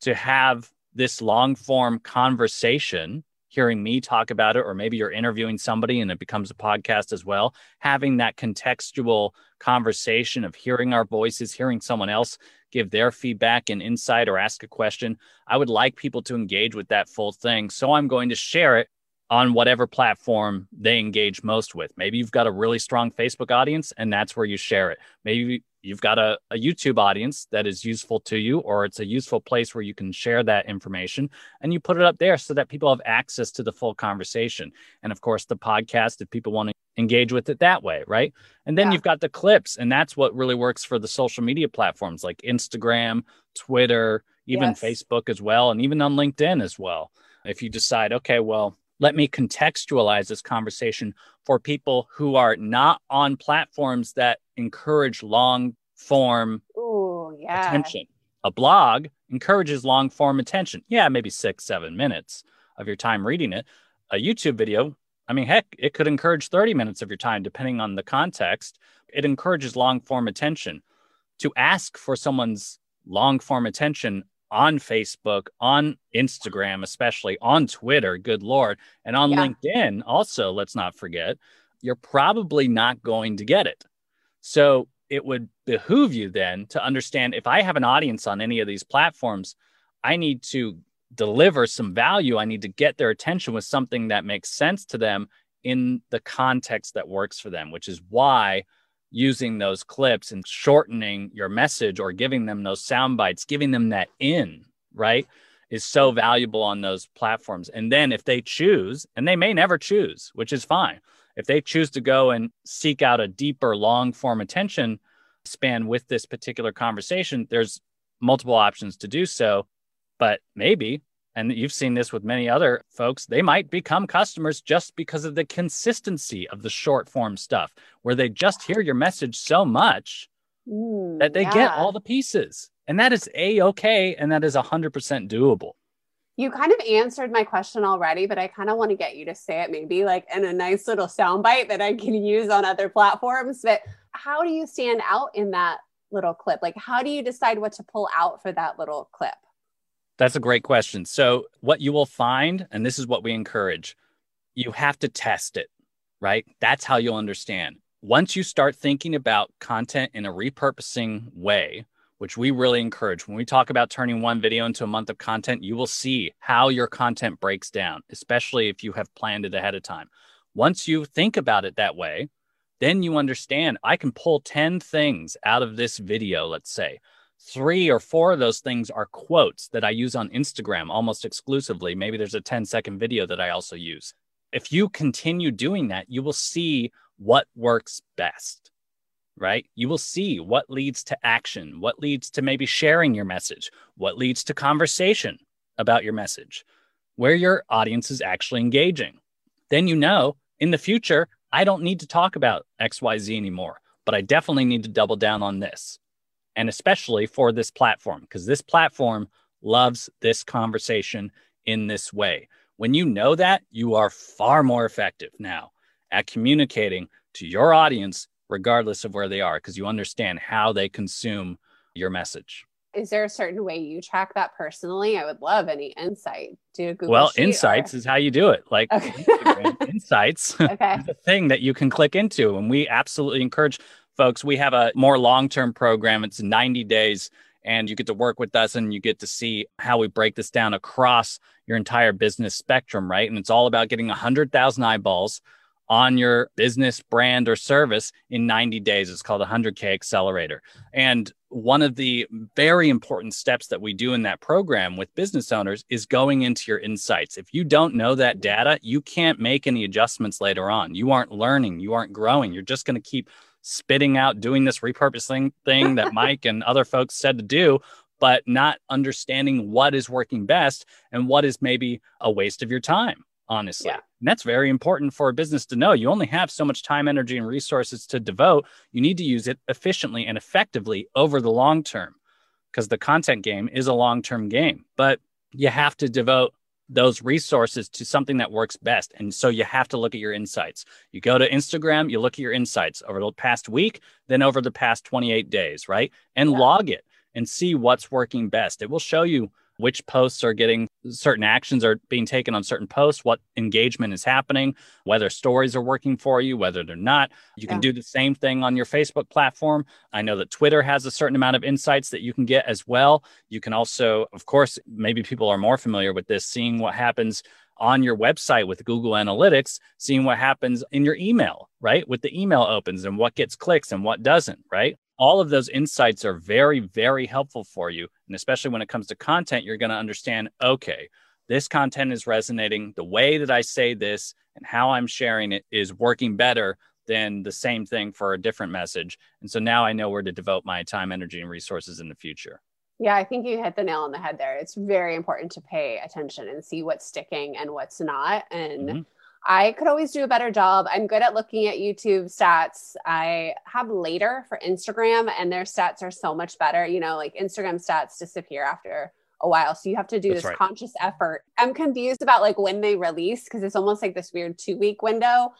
to have this long form conversation hearing me talk about it, or maybe you're interviewing somebody and it becomes a podcast as well, having that contextual conversation of hearing our voices, hearing someone else give their feedback and insight or ask a question. I would like people to engage with that full thing. So I'm going to share it on whatever platform they engage most with. Maybe you've got a really strong Facebook audience and that's where you share it. Maybe you've got a, a, YouTube audience that is useful to you, or it's a useful place where you can share that information and you put it up there so that people have access to the full conversation. And of course, the podcast, if people want to engage with it that way, right? And then yeah. you've got the clips, and that's what really works for the social media platforms like Instagram, Twitter, even yes. Facebook as well, and even on LinkedIn as well. If you decide, okay, well, let me contextualize this conversation for people who are not on platforms that encourage long form Ooh, yeah. attention. A blog encourages long form attention. Yeah, maybe six, seven minutes of your time reading it. A YouTube video, I mean, heck, it could encourage 30 minutes of your time, depending on the context. It encourages long form attention. To ask for someone's long form attention on Facebook, on Instagram, especially on Twitter, good Lord, and on yeah. LinkedIn, also, let's not forget, you're probably not going to get it. So it would behoove you then to understand if I have an audience on any of these platforms, I need to deliver some value. I need to get their attention with something that makes sense to them in the context that works for them, which is why using those clips and shortening your message or giving them those sound bites, giving them that in, right, is so valuable on those platforms. And then if they choose, and they may never choose, which is fine, if they choose to go and seek out a deeper, long form attention span with this particular conversation, there's multiple options to do so. But maybe and you've seen this with many other folks, they might become customers just because of the consistency of the short form stuff, where they just hear your message so much Ooh, that they yeah. get all the pieces. And that is a okay. And that is 100% doable. You kind of answered my question already, but I kind of want to get you to say it maybe like in a nice little soundbite that I can use on other platforms. But how do you stand out in that little clip? Like, how do you decide what to pull out for that little clip? That's a great question. So, what you will find, and this is what we encourage, you have to test it, right? That's how you'll understand. Once you start thinking about content in a repurposing way, which we really encourage, when we talk about turning one video into a month of content, you will see how your content breaks down, especially if you have planned it ahead of time. Once you think about it that way, then you understand I can pull 10 things out of this video, let's say three or four of those things are quotes that I use on Instagram almost exclusively. Maybe there's a 10 second video that I also use. If you continue doing that, you will see what works best, right? You will see what leads to action, what leads to maybe sharing your message, what leads to conversation about your message, where your audience is actually engaging. Then you know in the future, I don't need to talk about XYZ anymore, but I definitely need to double down on this and especially for this platform, because this platform loves this conversation in this way. When you know that, you are far more effective now at communicating to your audience, regardless of where they are, because you understand how they consume your message. Is there a certain way you track that personally? I would love any insight. Do Google well, Sheet insights or... is how you do it. Like okay. insights okay. a thing that you can click into. And we absolutely encourage folks. We have a more long-term program. It's 90 days and you get to work with us and you get to see how we break this down across your entire business spectrum, right? And it's all about getting 100,000 eyeballs on your business brand or service in 90 days. It's called a 100K Accelerator. And one of the very important steps that we do in that program with business owners is going into your insights. If you don't know that data, you can't make any adjustments later on. You aren't learning, you aren't growing. You're just going to keep spitting out doing this repurposing thing that Mike and other folks said to do, but not understanding what is working best and what is maybe a waste of your time, honestly. Yeah. And that's very important for a business to know. You only have so much time, energy, and resources to devote. You need to use it efficiently and effectively over the long term because the content game is a long term game. But you have to devote those resources to something that works best. And so you have to look at your insights. You go to Instagram, you look at your insights over the past week, then over the past 28 days, right? And yeah. log it and see what's working best. It will show you which posts are getting certain actions are being taken on certain posts, what engagement is happening, whether stories are working for you, whether they're not. You can yeah. do the same thing on your Facebook platform. I know that Twitter has a certain amount of insights that you can get as well. You can also, of course, maybe people are more familiar with this, seeing what happens on your website with Google Analytics, seeing what happens in your email, right? With the email opens and what gets clicks and what doesn't, right? all of those insights are very, very helpful for you. And especially when it comes to content, you're going to understand okay, this content is resonating. The way that I say this and how I'm sharing it is working better than the same thing for a different message. And so now I know where to devote my time, energy, and resources in the future. Yeah, I think you hit the nail on the head there. It's very important to pay attention and see what's sticking and what's not. And mm-hmm. I could always do a better job. I'm good at looking at YouTube stats. I have later for Instagram, and their stats are so much better. You know, like Instagram stats disappear after a while. So you have to do That's this right. conscious effort. I'm confused about like when they release because it's almost like this weird two week window.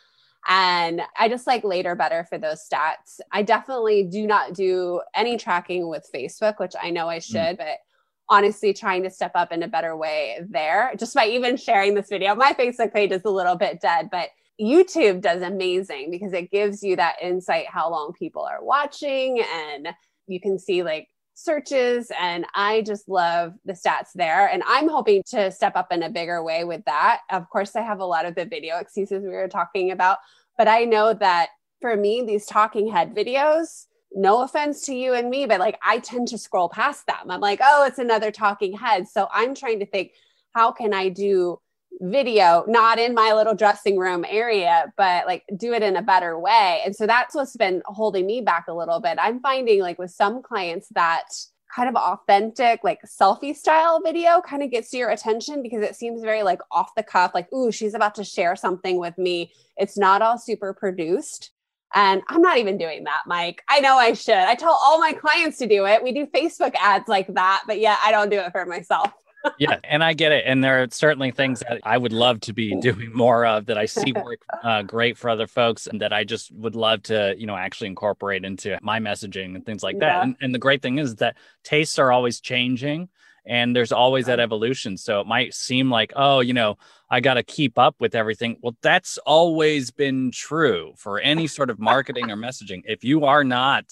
And I just like later better for those stats. I definitely do not do any tracking with Facebook, which I know I mm. should, mm. but honestly trying to step up in a better way there just by even sharing this video. My Facebook page is a little bit dead, but YouTube does amazing because it gives you that insight how long people are watching and you can see like searches and I just love the stats there and I'm hoping to step up in a bigger way with that. Of course I have a lot of the video excuses we were talking about, but I know that for me these talking head videos no offense to you and me, but like I tend to scroll past them. I'm like, oh, it's another talking head. So I'm trying to think, how can I do video, not in my little dressing room area, but like do it in a better way? And so that's what's been holding me back a little bit. I'm finding like with some clients that kind of authentic, like selfie style video kind of gets your attention because it seems very like off the cuff, like, ooh, she's about to share something with me. It's not all super produced. And I'm not even doing that, Mike. I know I should. I tell all my clients to do it. We do Facebook ads like that, but yeah, I don't do it for myself. yeah, and I get it. And there are certainly things that I would love to be doing more of that I see work uh, great for other folks, and that I just would love to, you know, actually incorporate into my messaging and things like that. And, and the great thing is that tastes are always changing and there's always that evolution. So it might seem like, oh, you know, I got to keep up with everything. Well, that's always been true for any sort of marketing or messaging. If you are not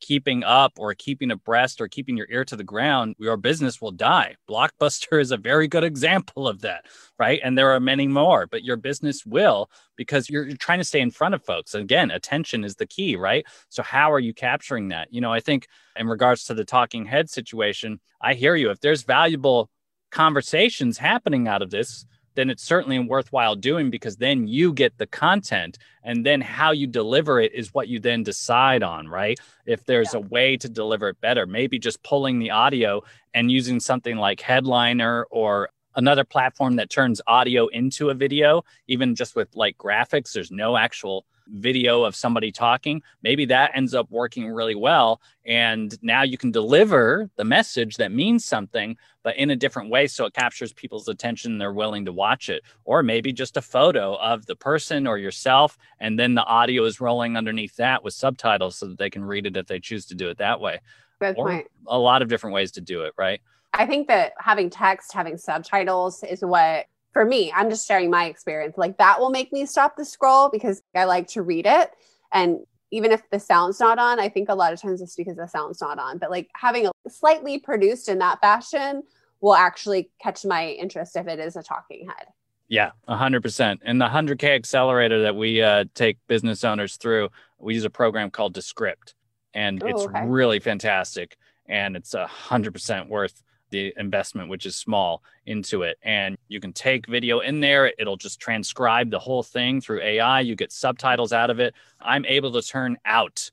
keeping up or keeping abreast or keeping your ear to the ground, your business will die. Blockbuster is a very good example of that, right? And there are many more, but your business will because you're, you're, trying to stay in front of folks. Again, attention is the key, right? So, how are you capturing that? You know, I think in regards to the talking head situation, I hear you. If there's valuable conversations happening out of this, then it's certainly worthwhile doing because then you get the content and then how you deliver it is what you then decide on, right? If there's yeah. a way to deliver it better, maybe just pulling the audio and using something like Headliner or another platform that turns audio into a video, even just with like graphics, there's no actual video of somebody talking, maybe that ends up working really well. And now you can deliver the message that means something, but in a different way. So it captures people's attention. They're willing to watch it. Or maybe just a photo of the person or yourself. And then the audio is rolling underneath that with subtitles so that they can read it if they choose to do it that way. Good or point. A lot of different ways to do it, right? I think that having text, having subtitles is what for me, I'm just sharing my experience. Like that will make me stop the scroll because I like to read it. And even if the sound's not on, I think a lot of times it's because the sound's not on. But like having a slightly produced in that fashion will actually catch my interest if it is a talking head. Yeah, 100%. And the 100K accelerator that we uh, take business owners through, we use a program called Descript. And Ooh, it's okay. really fantastic. And it's 100% worth the investment, which is small, into it. And you can take video in there, it'll just transcribe the whole thing through AI. You get subtitles out of it. I'm able to turn out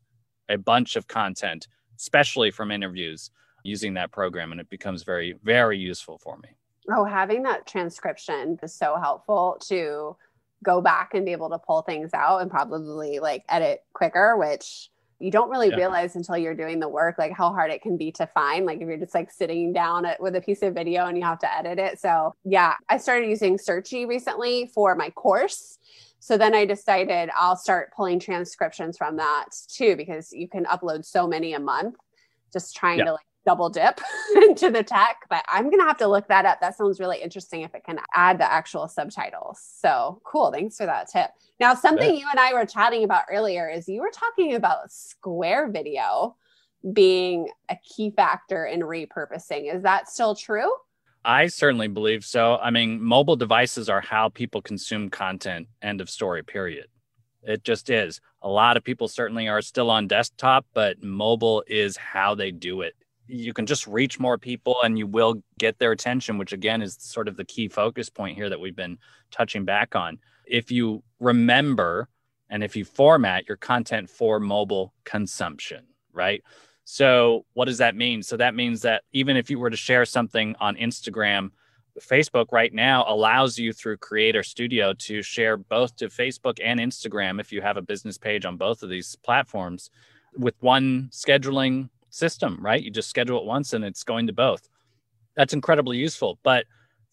a bunch of content, especially from interviews, using that program. And it becomes very, very useful for me. Oh, having that transcription is so helpful to go back and be able to pull things out and probably like edit quicker, which you don't really yeah. realize until you're doing the work like how hard it can be to find like if you're just like sitting down at, with a piece of video and you have to edit it so yeah i started using searchy recently for my course so then i decided i'll start pulling transcriptions from that too because you can upload so many a month just trying yeah. to like double dip into the tech, but I'm going to have to look that up. That sounds really interesting if it can add the actual subtitles. So cool. Thanks for that tip. Now, something you and I were chatting about earlier is you were talking about square video being a key factor in repurposing. Is that still true? I certainly believe so. I mean, mobile devices are how people consume content, end of story, period. It just is. A lot of people certainly are still on desktop, but mobile is how they do it you can just reach more people and you will get their attention, which again is sort of the key focus point here that we've been touching back on. If you remember and if you format your content for mobile consumption, right? So, what does that mean? So, that means that even if you were to share something on Instagram, Facebook right now allows you through Creator Studio to share both to Facebook and Instagram if you have a business page on both of these platforms with one scheduling system, right? You just schedule it once and it's going to both. That's incredibly useful. But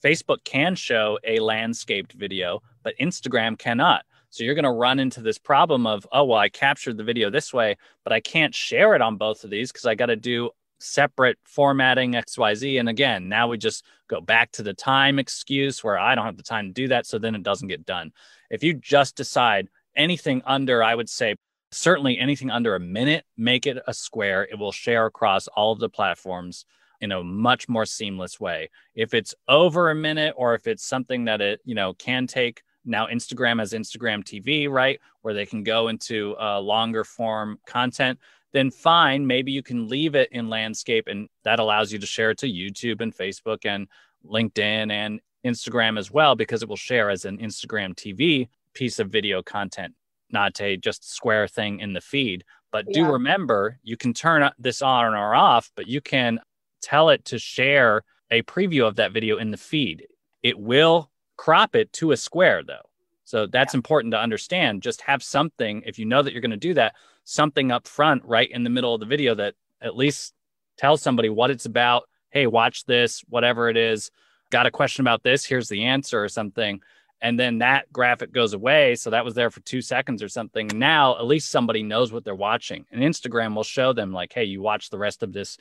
Facebook can show a landscaped video, but Instagram cannot. So you're going to run into this problem of, oh, well, I captured the video this way, but I can't share it on both of these because I got to do separate formatting XYZ. And again, now we just go back to the time excuse where I don't have the time to do that. So then it doesn't get done. If you just decide anything under, I would say certainly anything under a minute, make it a square. It will share across all of the platforms in a much more seamless way. If it's over a minute or if it's something that it, you know, can take now Instagram has Instagram TV, right? Where they can go into uh, longer form content, then fine. Maybe you can leave it in landscape and that allows you to share it to YouTube and Facebook and LinkedIn and Instagram as well, because it will share as an Instagram TV piece of video content not a just square thing in the feed. But do remember, you can turn this on or off, but you can tell it to share a preview of that video in the feed. It will crop it to a square though. So that's yeah. important to understand. Just have something, if you know that you're going to do that, something up front, right in the middle of the video that at least tells somebody what it's about. Hey, watch this, whatever it is. Got a question about this? Here's the answer or something and then that graphic goes away so that was there for two seconds or something. Now at least somebody knows what they're watching and instagram will show them like hey you watch the rest of this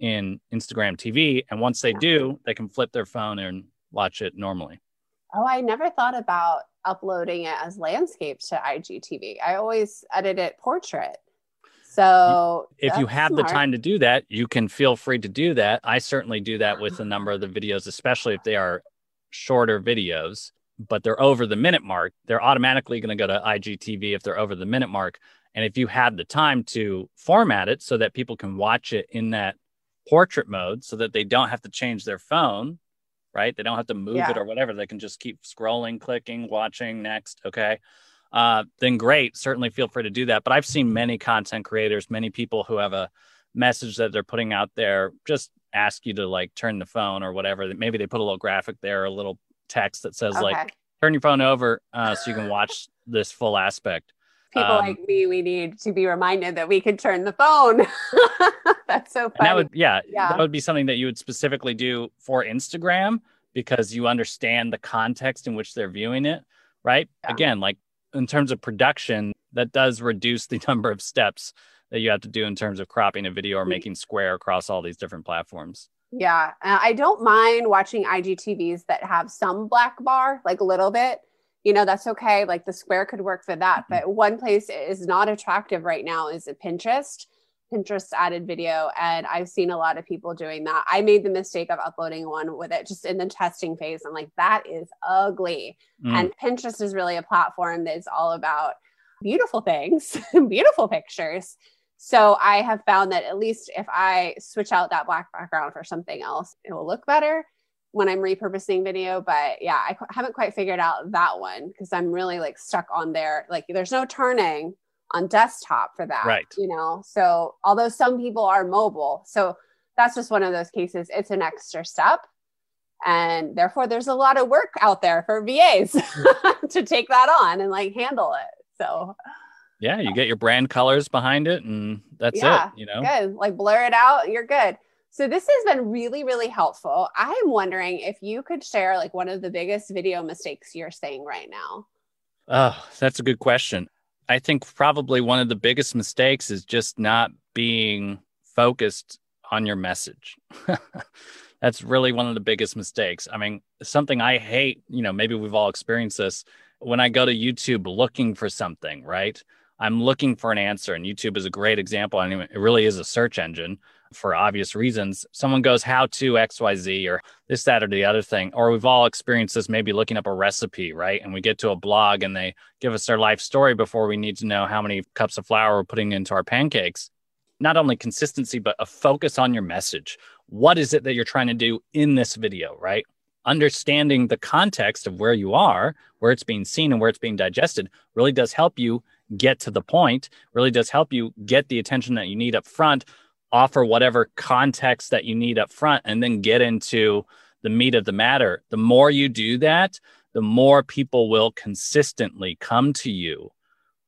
in instagram tv and once they do they can flip their phone and watch it normally. Oh i never thought about uploading it as landscape to igtv i always edit it portrait. So if you have smart. the time to do that you can feel free to do that. I certainly do that with a number of the videos especially if they are shorter videos but they're over the minute mark, they're automatically going to go to IGTV if they're over the minute mark. And if you have the time to format it so that people can watch it in that portrait mode so that they don't have to change their phone, right? They don't have to move yeah. it or whatever. They can just keep scrolling, clicking, watching next. Okay. Uh, then great. Certainly feel free to do that. But I've seen many content creators, many people who have a message that they're putting out there just ask you to like turn the phone or whatever. Maybe they put a little graphic there, a little text that says okay. like turn your phone over uh, so you can watch this full aspect. People um, like me, we need to be reminded that we can turn the phone. That's so funny. that would, yeah, yeah, that would be something that you would specifically do for Instagram because you understand the context in which they're viewing it, right? Yeah. Again, like in terms of production, that does reduce the number of steps that you have to do in terms of cropping a video or mm-hmm. making square across all these different platforms. Yeah, uh, I don't mind watching IGTVs that have some black bar, like a little bit. You know, that's okay. Like the square could work for that. Mm-hmm. But one place is not attractive right now is a Pinterest. Pinterest added video, and I've seen a lot of people doing that. I made the mistake of uploading one with it just in the testing phase. I'm like, that is ugly. Mm. And Pinterest is really a platform that's all about beautiful things, beautiful pictures. So I have found that at least if I switch out that black background for something else, it will look better when I'm repurposing video. But yeah, I haven't quite figured out that one because I'm really like stuck on there. Like there's no turning on desktop for that. Right. You know, so although some people are mobile, so that's just one of those cases. It's an extra step. And therefore, there's a lot of work out there for VAs to take that on and like handle it. So, yeah, you get your brand colors behind it, and that's yeah, it. You know, good. Like blur it out, you're good. So this has been really, really helpful. I'm wondering if you could share like one of the biggest video mistakes you're saying right now. Oh, that's a good question. I think probably one of the biggest mistakes is just not being focused on your message. That's really one of the biggest mistakes. I mean, something I hate, you know, maybe we've all experienced this. When I go to YouTube looking for something, right? I'm looking for an answer, and YouTube is a great example. I mean, it really is a search engine for obvious reasons. Someone goes, How to XYZ, or this, that, or the other thing. Or we've all experienced this maybe looking up a recipe, right? And we get to a blog and they give us their life story before we need to know how many cups of flour we're putting into our pancakes. Not only consistency, but a focus on your message. What is it that you're trying to do in this video, right? Understanding the context of where you are, where it's being seen, and where it's being digested really does help you get to the point, really does help you get the attention that you need up front, offer whatever context that you need up front, and then get into the meat of the matter. The more you do that, the more people will consistently come to you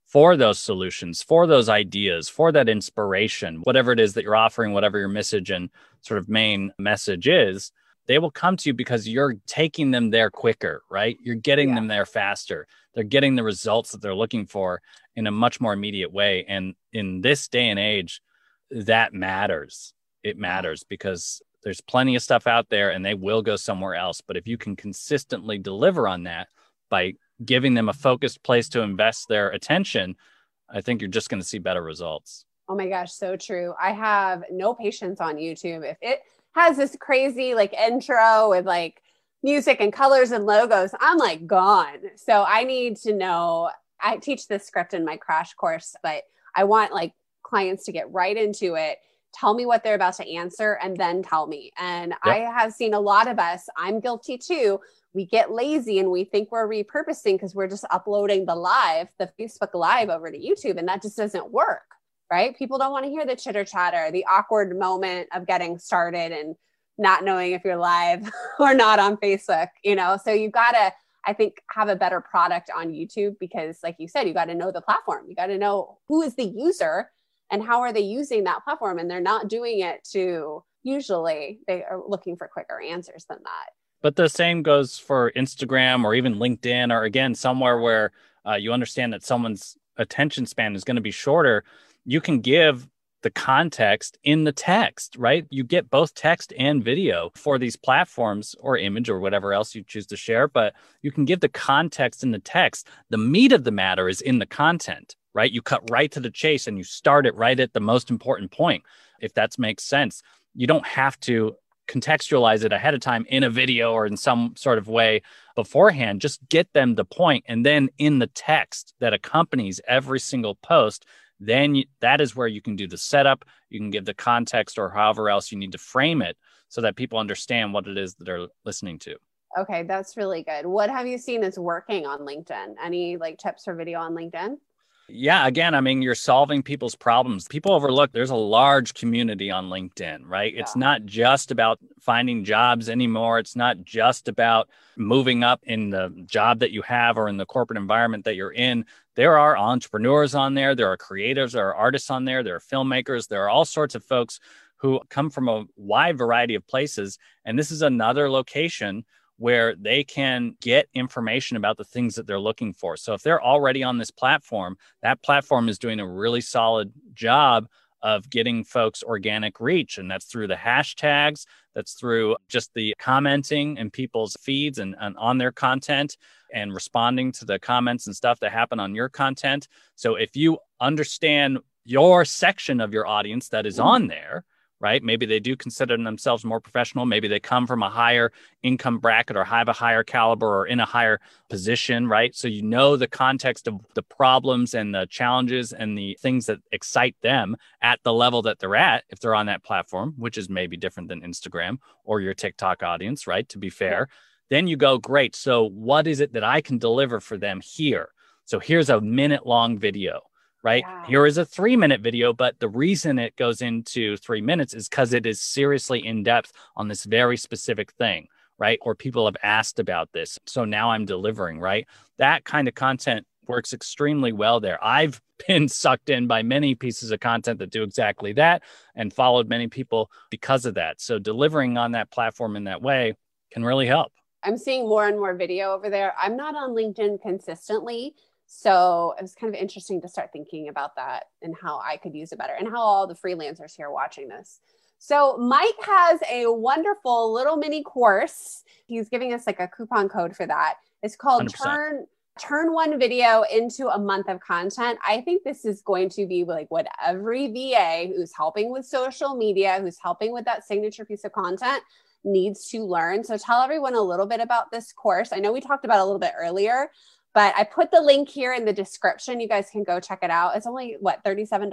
for those solutions, for those ideas, for that inspiration, whatever it is that you're offering, whatever your message and sort of main message is, they will come to you because you're taking them there quicker, right? You're getting yeah. them there faster. They're getting the results that they're looking for in a much more immediate way. And in this day and age, that matters. It matters because there's plenty of stuff out there and they will go somewhere else. But if you can consistently deliver on that by giving them a focused place to invest their attention, I think you're just going to see better results. Oh my gosh, so true. I have no patience on YouTube. If it has this crazy like intro with like music and colors and logos, I'm like gone. So I need to know I teach this script in my crash course, but I want like clients to get right into it. Tell me what they're about to answer and then tell me. And yep. I have seen a lot of us, I'm guilty too. We get lazy and we think we're repurposing because we're just uploading the live, the Facebook Live over to YouTube, and that just doesn't work, right? People don't want to hear the chitter chatter, the awkward moment of getting started and not knowing if you're live or not on Facebook, you know? So you got to I think have a better product on YouTube because, like you said, you got to know the platform. You got to know who is the user and how are they using that platform. And they're not doing it to usually they are looking for quicker answers than that. But the same goes for Instagram or even LinkedIn, or again, somewhere where uh, you understand that someone's attention span is going to be shorter. You can give the context in the text, right? You get both text and video for these platforms or image or whatever else you choose to share, but you can give the context in the text. The meat of the matter is in the content, right? You cut right to the chase and you start it right at the most important point, if that makes sense. You don't have to contextualize it ahead of time in a video or in some sort of way beforehand. Just get them the point, and then in the text that accompanies every single post, then you, that is where you can do the setup you can give the context or however else you need to frame it so that people understand what it is that they're listening to okay that's really good what have you seen is working on linkedin any like tips for video on linkedin Yeah, again, I mean, you're solving people's problems. People overlook there's a large community on LinkedIn, right? Yeah. It's not just about finding jobs anymore. It's not just about moving up in the job that you have or in the corporate environment that you're in. There are entrepreneurs on there, there are creatives, there are artists on there, there are filmmakers, there are all sorts of folks who come from a wide variety of places. And this is another location where they can get information about the things that they're looking for. So if they're already on this platform, that platform is doing a really solid job of getting folks organic reach. And that's through the hashtags, that's through just the commenting in people's feeds and, and, on their content and responding to the comments and stuff that happen on your content. So if you understand your section of your audience that is mm-hmm. on there, right? Maybe they do consider themselves more professional. Maybe they come from a higher income bracket or have a higher caliber or in a higher position, right? So you know the context of the problems and the challenges and the things that excite them at the level that they're at if they're on that platform, which is maybe different than Instagram or your TikTok audience, right? To be fair. Then you go, great. So what is it that I can deliver for them here? So here's a minute long video right? Here is a three minute video, but the reason it goes into three minutes is because it is seriously in depth on this very specific thing, right? Or people have asked about this. So now I'm delivering, right? That kind of content works extremely well there. I've been sucked in by many pieces of content that do exactly that and followed many people because of that. So delivering on that platform in that way can really help. I'm seeing more and more video over there. I'm not on LinkedIn consistently so it was kind of interesting to start thinking about that and how I could use it better and how all the freelancers here watching this. So Mike has a wonderful little mini course. He's giving us like a coupon code for that. It's called 100%. Turn turn one video into a month of content. I think this is going to be like what every VA who's helping with social media, who's helping with that signature piece of content needs to learn. So tell everyone a little bit about this course. I know we talked about a little bit earlier, but I put the link here in the description. You guys can go check it out. It's only what, $37?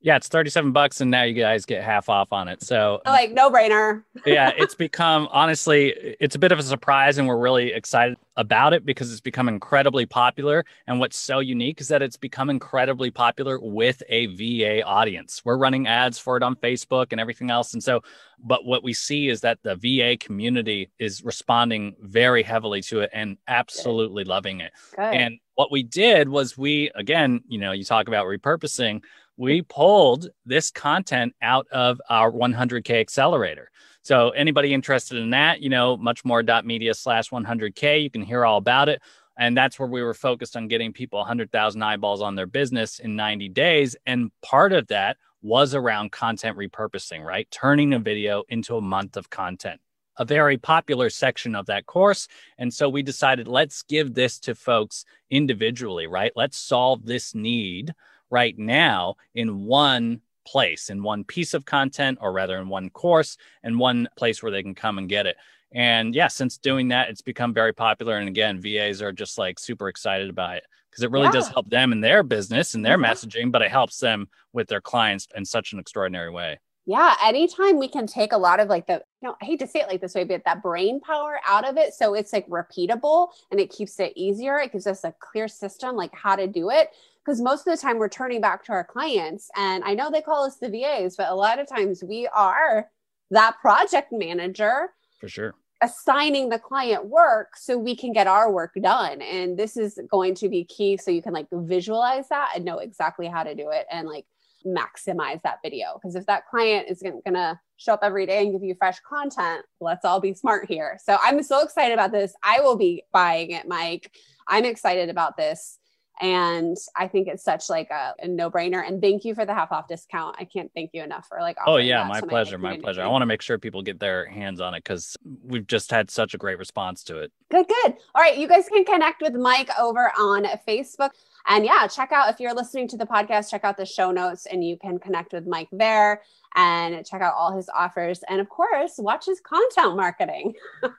Yeah, it's 37 bucks and now you guys get half off on it. So like no brainer. yeah, it's become honestly, it's a bit of a surprise and we're really excited about it because it's become incredibly popular. And what's so unique is that it's become incredibly popular with a VA audience. We're running ads for it on Facebook and everything else. And so, but what we see is that the VA community is responding very heavily to it and absolutely Good. loving it. Good. And what we did was we, again, you know, you talk about repurposing we pulled this content out of our 100K accelerator. So anybody interested in that, you know, much more media slash 100K, you can hear all about it. And that's where we were focused on getting people 100,000 eyeballs on their business in 90 days. And part of that was around content repurposing, right? Turning a video into a month of content, a very popular section of that course. And so we decided let's give this to folks individually, right? Let's solve this need right now in one place, in one piece of content, or rather in one course, and one place where they can come and get it. And yeah, since doing that, it's become very popular. And again, VAs are just like super excited about it because it really yeah. does help them in their business and their mm-hmm. messaging, but it helps them with their clients in such an extraordinary way. Yeah, anytime we can take a lot of like the, you know, I hate to say it like this way, but that brain power out of it. So it's like repeatable and it keeps it easier. It gives us a clear system, like how to do it because most of the time we're turning back to our clients and i know they call us the vas but a lot of times we are that project manager for sure. assigning the client work so we can get our work done and this is going to be key so you can like visualize that and know exactly how to do it and like maximize that video. Because if that client is going to show up every day and give you fresh content let's all be smart here. So i'm so excited about this. I will be buying it mike. I'm excited about this and i think it's such like a, a, no-brainer. And thank you for the half off discount. I can't thank you enough for like oh yeah my pleasure my, pleasure. I want to make sure people get their hands on it because we've just had such a great response to it. Good good. All right you guys can connect with mike over on facebook. And yeah check out if you're listening to the podcast check out the show notes and you can connect with mike there and check out all his offers. And of course watch his content marketing.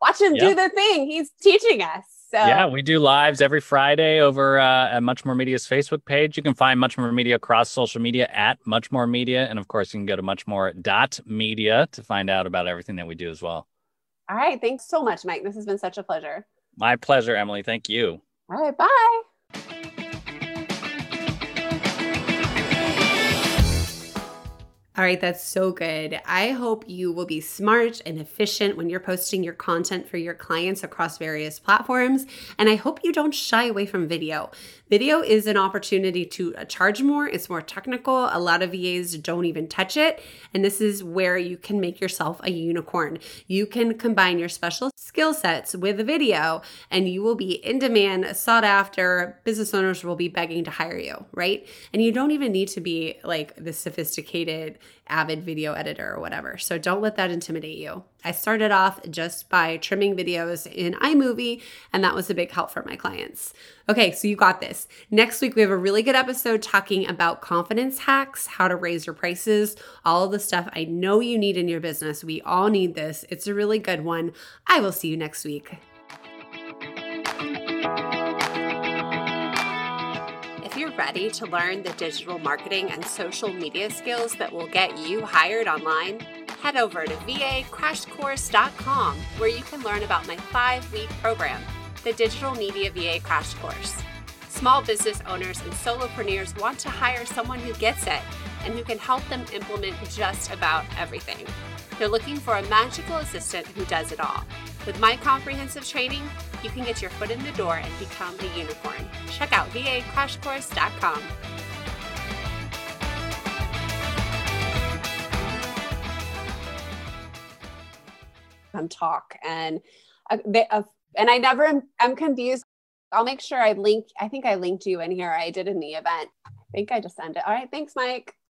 Watch him yep. do the thing. He's teaching us so yeah, we do lives every Friday over uh, at Much More Media's Facebook page. You can find Much More Media across social media at Much More Media, and of course, you can go to Much More dot Media to find out about everything that we do as well. All right, thanks so much, Mike. This has been such a pleasure. My pleasure, Emily. Thank you. All right, bye. All right, that's so good. I hope you will be smart and efficient when you're posting your content for your clients across various platforms. And I hope you don't shy away from video. Video is an opportunity to uh, charge more, it's more technical. A lot of VAs don't even touch it. And this is where you can make yourself a unicorn. You can combine your special skill sets with a video, and you will be in demand, sought after. Business owners will be begging to hire you, right? And you don't even need to be like the sophisticated avid video editor or whatever. So don't let that intimidate you. I started off just by trimming videos in iMovie, and that was a big help for my clients. Okay, so you got this. Next week, we have a really good episode talking about confidence hacks, how to raise your prices, all of the stuff I know you need in your business. We all need this. It's a really good one. I will see you next week. Ready to learn the digital marketing and social media skills that will get you hired online, head over to vacrashcourse.com where you can learn about my five week program, the Digital Media VA Crash Course. Small business owners and solopreneurs want to hire someone who gets it and who can help them implement just about everything. They're looking for a magical assistant who does it all. With my comprehensive training, you can get your foot in the door and become a unicorn. Check out vacrashcourse.com. talk and uh, they, uh, and I never am I'm confused. I'll make sure I link. I think I linked you in here. I did in the event. I think I just sent it. All right. Thanks, Mike.